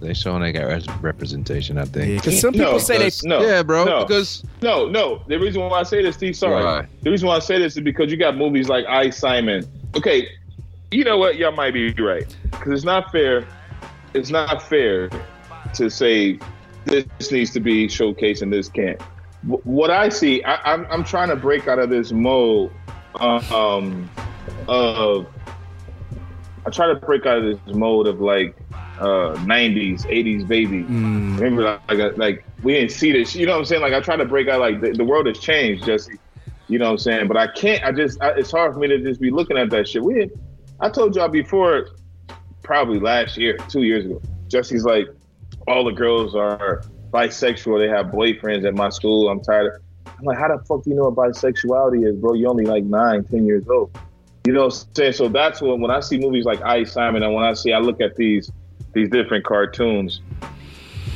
They showing they got representation. I think. Because some people No, say they. because- no, yeah, bro. no. Because No, no. The reason why I say this, Steve, sorry. Why? The reason why I say this is because you got movies like I Simon. Okay, you know what? Y'all might be right because it's not fair. It's not fair to say this needs to be showcased and this can't. What I see, I, I'm I'm trying to break out of this mode um, of. I try to break out of this mode of like uh, 90s, 80s baby. Mm, Remember, like, like, like we didn't see this. You know what I'm saying? Like, I try to break out. Like, the, the world has changed, Jesse. You know what I'm saying? But I can't. I just. I, it's hard for me to just be looking at that shit. We. Had, I told y'all before, probably last year, two years ago. Jesse's like, all the girls are bisexual. They have boyfriends at my school. I'm tired. Of, I'm like, how the fuck do you know what bisexuality is, bro? You're only like nine, ten years old. You know what I'm saying? So that's when when I see movies like I Simon, and when I see, I look at these these different cartoons.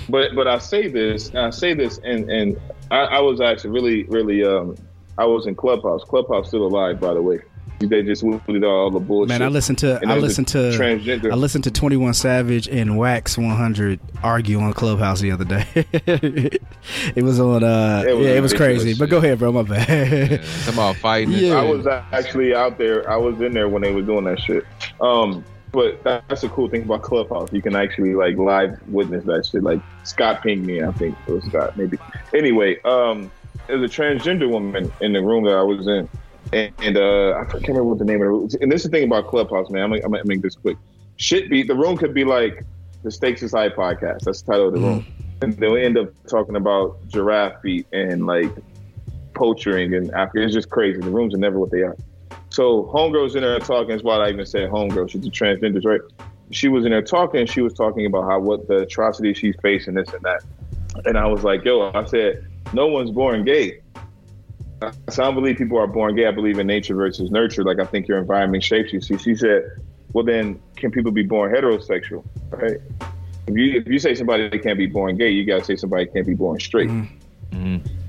But but I say this, I say this, and and I, I was actually really really um I was in Clubhouse. Clubhouse still alive, by the way. They just deleted all the bullshit. man, I listened to And I listened to transgender. I listened to Twenty One Savage and Wack One Hundred argue on Clubhouse the other day. it was on. uh It was Yeah, it was ridiculous crazy. But go ahead, bro. My bad. come on, fighting. Yeah. I was actually out there. I was in there when they were doing that shit. Um, but that's the cool thing about Clubhouse. You can actually like live witness that shit. Like Scott pinged me, I think it was Scott, maybe. Anyway, um, there's a transgender woman in the room that I was in, and, and uh, I can't remember what the name of it was. And this is the thing about Clubhouse, man. I'm gonna, I'm gonna make this quick. Shit, be the room could be like the Stakes Is High podcast. That's the title of the room, and they'll end up talking about giraffe feet and like poaching and Africa. It's just crazy. The rooms are never what they are. So homegirl's in there talking. That's why I even said homegirl. She's a transgender, right? She was in there talking. She was talking about how what the atrocities she's facing, this and that. And I was like, yo, I said, no one's born gay. I said, I don't believe people are born gay. I believe in nature versus nurture. Like I think your environment shapes you. See, she said, well, then can people be born heterosexual? Right? If you if you say somebody can't be born gay, you gotta say somebody can't be born straight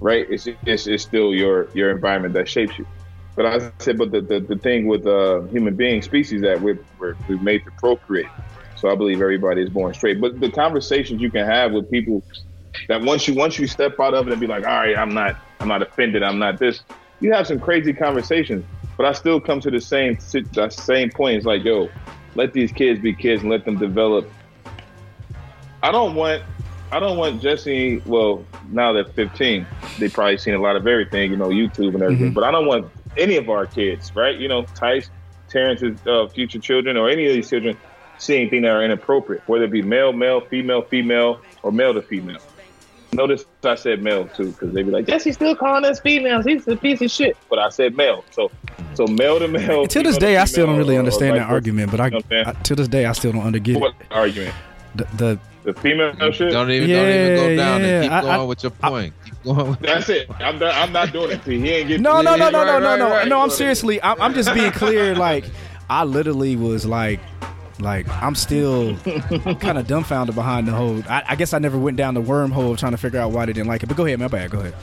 right? It's, it's it's still your your environment that shapes you. But I said, but the the, the thing with uh, human being species that we're, we're we're made to procreate. So I believe everybody is born straight. But the conversations you can have with people that once you once you step out of it and be like, all right, I'm not I'm not offended, I'm not this. You have some crazy conversations, but I still come to the same that same point. It's like, yo, let these kids be kids and let them develop. I don't want I don't want Jesse. Well, now they're 15, they've probably seen a lot of everything, you know, YouTube and everything. Mhm. But I don't want any of our kids, right? You know, Tice, Terrence's uh, future children, or any of these children, see anything that are inappropriate, whether it be male, male, female, female, or male to female. Notice I said male too, because they'd be like, Jesse's still calling us females. He's a piece of shit. But I said male, so so male to male. to this day, to I still don't really or- or understand vice that argument. But I, You know I'm I to this day, I still don't understand get it. What argument? The, the The female shit. Don't even Yeah, don't even go down yeah, and keep I- going I- with your point. keep going. With That's it. I'm not, I'm not doing it. See, he ain't getting. No, no, no, Yeah, no, no, right, no, right, no, right. no. I'm seriously. I'm, I'm just being clear. Like, I literally was like, like I'm still kind of dumbfounded behind the whole. I, I guess I never went down the wormhole trying to figure out why they didn't like it. But go ahead, my bad. Go ahead.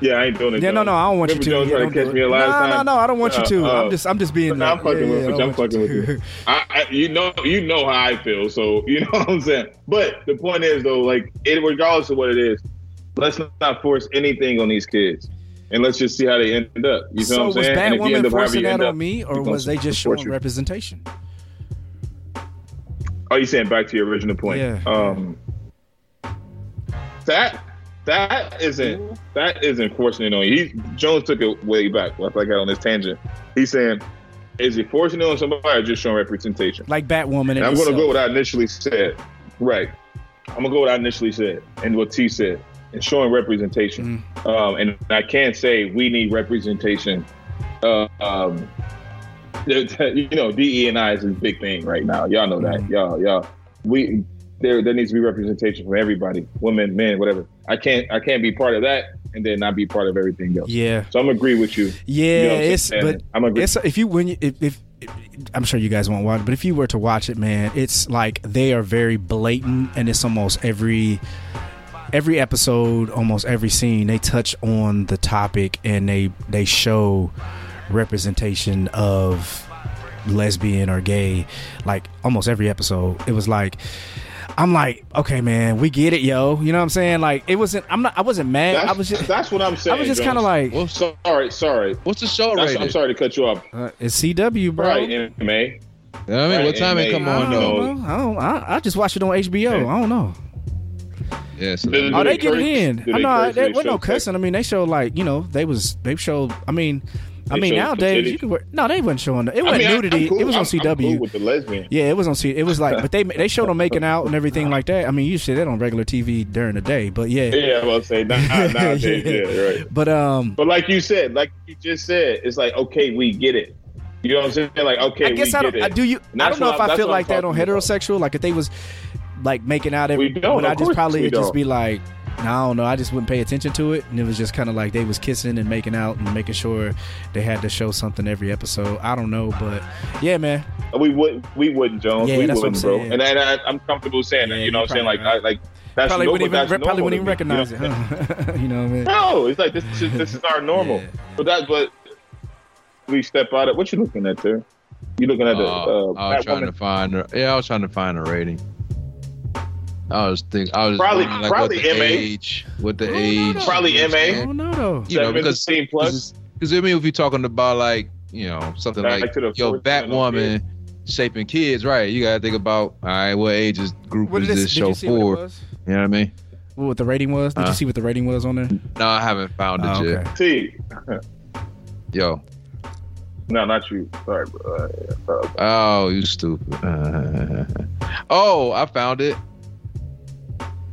Yeah, I ain't doing it. Yeah, no, no, I don't want you to. Jones Yeah, to catch me a last no, time? no, no. I don't want you Uh, to. uh, I'm just, I'm just being. No, I'm fucking yeah, with yeah, you. I'm fucking with you. I, I, you know, you know how I feel. So you know what I'm saying. But the point is, though, like, it, regardless of what it is, let's not force anything on these kids, and let's just see how they end up. You know So what I'm saying? if you Batwoman forcing that up, on me, or was they just showing you. representation? Are you saying back to your original point? Yeah. Um, that that isn't that isn't forcing it on you. He, Jones took it way back. Like I got on this tangent. He's saying, is he forcing it on somebody or just showing representation? Like Batwoman. And I'm going to go with what I initially said. Right. I'm going to go with what I initially said and what T said and showing representation. Um, and I can't say we need representation. Uh, um, you know, DE and I is a big thing right now. Y'all know that. Mm. Y'all, y'all, we there there needs to be representation from everybody, women, men, whatever. I can't I can't be part of that and then not be part of everything else. Yeah. So I'm agree with you. Yeah, You know it's but I'm agree. it's if you when you if, if I'm sure you guys won't watch, it, but if you were to watch it, man, it's like they are very blatant, and it's almost every every episode, almost every scene, they touch on the topic and they they show representation of lesbian or gay, like almost every episode. It was like. I'm like, okay, man, we get it, yo. You know what I'm saying? Like, it wasn't. I'm not. I wasn't mad. That's, I was just. that's what I'm saying. I was just kind of like, Well, sorry, sorry. what's the show That's, rated? I'm sorry to cut you off. uh, it's CW, bro. Right, MA. You know what I mean, what time it come I on though? I don't. I, I just watched it on HBO. I don't know. Yeah, so Do- Oh, they they get it in. Do I know there they was no show cussing. I mean, they showed like you know they was they showed. I mean, I mean nowadays you could wear. No, they wasn't showing. It wasn't mean, I- I'm nudity. cool. It was on CW. cool with the lesbian. Yeah, it was on C. It was like, but they they showed them making out and everything like that. I mean, you see that on regular TV during the day, but yeah, Yeah, I was say nah, nowadays, Yeah. yeah, right. But um, But like you said, like you just said, it's like okay, we get it. You know what I'm saying? Like okay, I guess we I don't. it. I, do you? I don't know if I feel like that on talking about. heterosexual. Like if they was like making out every, We don't, would I just probably just be like. No, I don't know. I just wouldn't pay attention to it, and it was just kind of like they was kissing and making out and making sure they had to show something every episode. I don't know, but yeah, man. We would, we wouldn't, Jones. Yeah, we that's what I'm I'm bro. saying. And, and I, I'm comfortable saying Yeah, that. You you know what I'm saying? Like, probably I, like that's Probably normal. wouldn't even re- probably wouldn't even recognize you it. Huh? you know what I mean? No, it's like this. Is, this is our normal. Yeah. But that's what we step out of. What you looking at there? You looking at the? Uh, Uh, I was trying Batwoman? to find. A, yeah, I was trying to find a rating. I was thinking, I was Probably- like probably what the MA. age, what the age. Probably you know what I'm MA. saying? Oh no, no. You know, because 17 plus. Because I mean, if you're talking about like you know something Back like to yo 14 Batwoman shaping kids, right? You gotta think about all right, what ages group What is this this, show you see what it for? You know what I mean? What the rating was? Did Huh? you see what the rating was on there? No, I haven't found it Oh, yet. okay. See, Yo, no, not you. Sorry, bro. Uh, yeah, sorry. oh, you stupid. oh, I found it.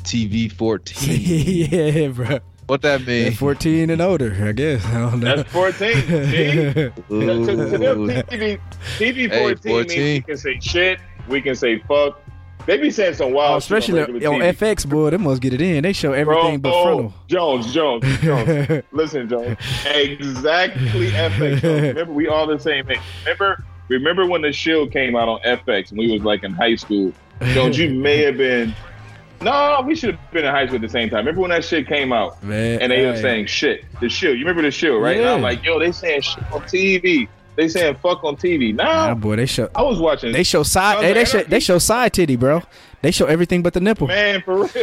TV 14. yeah, bro. what that At mean? 14 and older, I guess. I don't know. That's 14. See? To, to them, Ooh. TV, TV Hey, 14, means we can say shit, we can say fuck. They be saying some wild Oh, especially shit on, regular FX, boy, they must get it in. They show everything Bro, but oh, frontal. Jones, Jones, Jones. Listen, Jones. Exactly FX. Jones. Remember, we all the same age. Remember, remember when the Shield came out on FX and we was like in high school. Jones, you may have been. No, we should have been in high school at the same time. Remember when that shit came out Man, and they were hey. saying shit? The Shield. You remember the Shield, right? And I'm like, yo, they saying shit on TV. They saying fuck on TV. Nah, Now boy, they show I was watching. they show side Sons hey, of they show they show side titty, bro. They show everything but the nipple. Man, for real.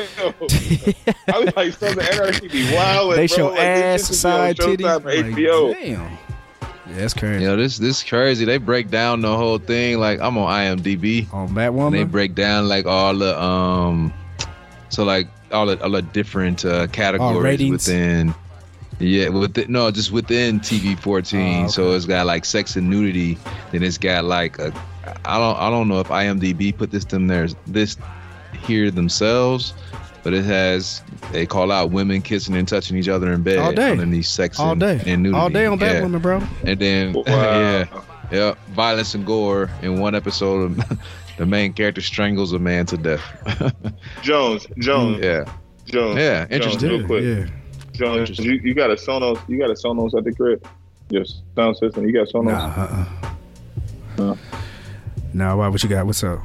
I was like, Sons of Anarchy be wild. they show ass, side titty. Showtime, Like, HBO. damn. Yeah, that's crazy. Yo, this this crazy. They break down the whole thing. Like I'm on IMDb. On And they break down like all the um so like all the all the different uh categories ratings? within yeah with no just within TV 14 Oh, so it's got like sex and nudity then it's got like a I don't I don't know if IMDb put this them there this here themselves but it has they call out women kissing and touching each other in bed All day. underneath sex all and, day. and nudity all day on yeah. Batwoman, bro. and then Wow. yeah yeah violence and gore in one episode the main character strangles a man to death Jones, Jones, yeah Jones. Yeah, Jones, interesting. real quick. Yeah. Jones, Interesting. you, you got a Sonos. You got a Sonos at the crib. Your sound system. You got Sonos. Nah, uh-uh. Huh. Nah, why? What you got? What's up?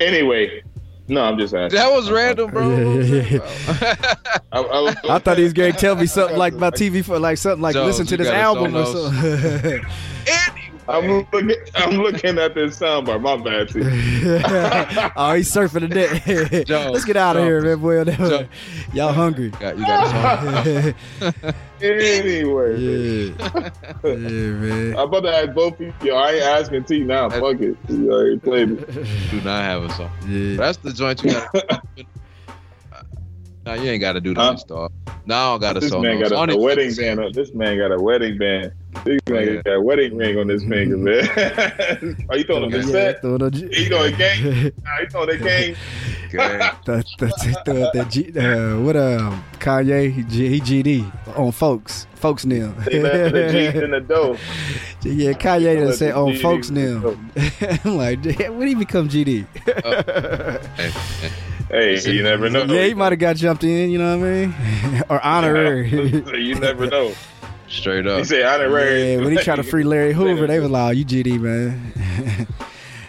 Anyway, no, I'm just asking. that was random bro Yeah, yeah, yeah. I, I, I thought he was going to tell me something like about TV for like something like Jones, listen to this got a album or Sonos? something. I'm looking. I'm looking at this soundbar. My bad. T. oh, he's surfing the net. Jones, Let's get out of here, man, boy. Jones. Y'all hungry? got, you got a song Anyway, yeah, yeah, man. I'm about to ask both of you. I ain't asking T now. Fuck it. You already played it. do not have a song Yeah. that's the joint you got Nah, you ain't got to do Huh? that. Now I don't got a This song. man no. got a, a wedding band. On, this man got a wedding band. This man yeah. got a wedding ring on his finger, man. Are you throwing a Yeah. cassette? throw the, You throwing a gang? Nah, you throwing a gang? Okay. the, the, the, the G, uh, what uh, Kanye he, G, he GD on folks, folks now. The in the dough. yeah, Kanye done Let say on GD folks now. I'm like, when he become GD? Hey, hey. Hey, you never know. yeah, he might have got jumped in. You know what I mean? or honorary. you never know. Straight up. He up. said honorary. Yeah, when he tried to free Larry Hoover, they was like, oh, "You GD, man."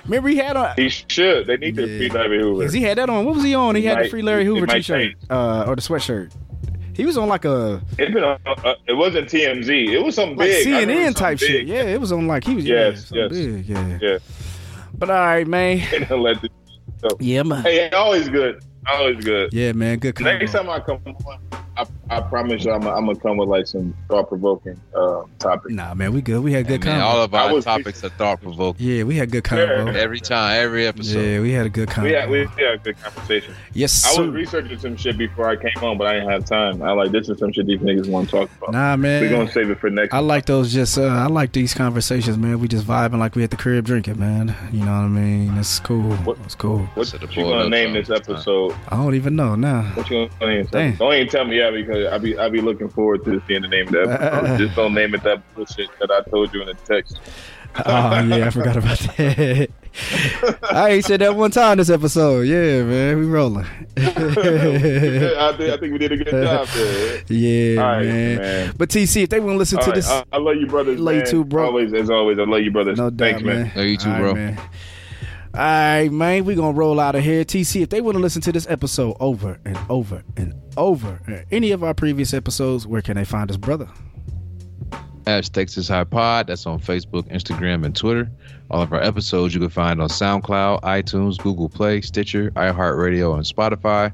Remember he had on. He should. They need to free Larry Hoover. Cause he had that on. What was he on? He It had the free Larry Hoover t-shirt uh, or the sweatshirt. He was on like a It's been on, uh, it wasn't TMZ. It was something like big. CNN something type shit. Yeah, it was on like he was. Yes, yeah, yes. big. Yeah. Yeah. But all right, man. Let the- Yeah, man. hey, always good. Always good. Yeah, man. Good. Next combo. time I come on, I, I promise you, I'm, I'm gonna come with like some thought provoking uh, topics. Nah, man. We good. We had Hey, good man, combo. all of our was- topics are thought provoking. yeah, we had good combo. Yeah. Every time, every episode. Yeah, we had a good combo. We had we had a good conversation. yes, I was researching some shit before I came on, but I didn't have time. I like this is some shit these niggas want to talk about. Nah, man. We're gonna save it for next. I like those just uh I like these conversations, man. We just vibing like we at the crib drinking, man. You know what I mean? It's cool. What- It's cool. what what you gonna name this episode? I don't even know now. What you gonna name? Damn. Don't even tell me yet because I be I be looking forward to seeing the name of the episode. Just don't name it that bullshit that I told you in the text. Oh yeah, I forgot about that. I ain't said that one time this episode. Yeah, man, we rolling. I think I think we did a good job there. yeah, All right, man. man. But TC, if they want to listen All to right, this, I, I love you, brothers. Love you too, bro. Always, as always, I love you, brothers. no doubt, Thanks, man. man. Love you too, All bro. man. All right, man, we gonna roll out of here. TC, if they want to listen to this episode over and over and over, or any of our previous episodes, where can they find us, brother? At Stakes Is High Pod. That's on Facebook, Instagram, and Twitter. All of our episodes you can find on SoundCloud, iTunes, Google Play, Stitcher, iHeartRadio, and Spotify.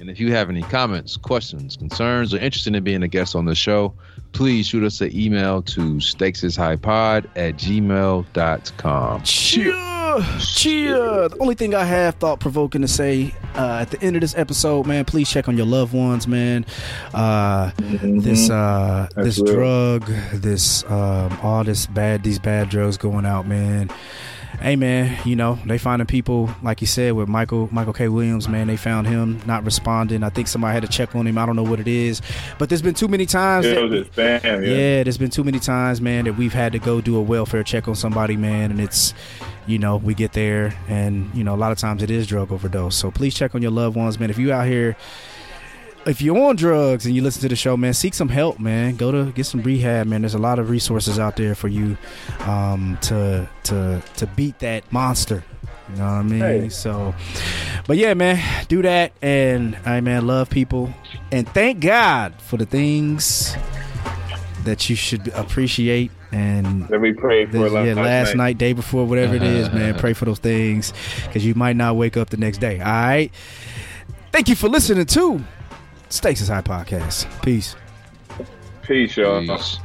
And if you have any comments, questions, concerns, or interested in being a guest on the show, please shoot us an email to stakesishighpod at gmail.com. Cheer, cheer. The only thing I have thought provoking to say uh, at the end of this episode, man, please check on your loved ones, man. Uh, This uh, this real. drug, this um, all this bad, these bad drugs going out, man. Hey man, you know they finding people like you said with Michael Michael K. Williams. Man, they found him not responding. I think somebody had to check on him. I don't know what it is, but there's been too many times. Yeah, that it was his fam. yeah. Yeah. there's been too many times, man, that we've had to go do a welfare check on somebody, man, and it's, you know, we get there, and you know, a lot of times it is drug overdose. So please check on your loved ones, man. If you out here, if you're on drugs and you listen to the show, man, seek some help, man. Go to get some rehab, man. There's a lot of resources out there for you, um, to to to beat that monster. You know what I mean? Hey. So, but yeah, man, do that, and I man, love people, and thank God for the things that you should appreciate and That we prayed for this- last, yeah, last night. night, day before, whatever it is, man. Pray for those things because you might not wake up the next day. All right. Thank you for listening to Stakes is High podcast. Peace. Peace, y'all. Peace.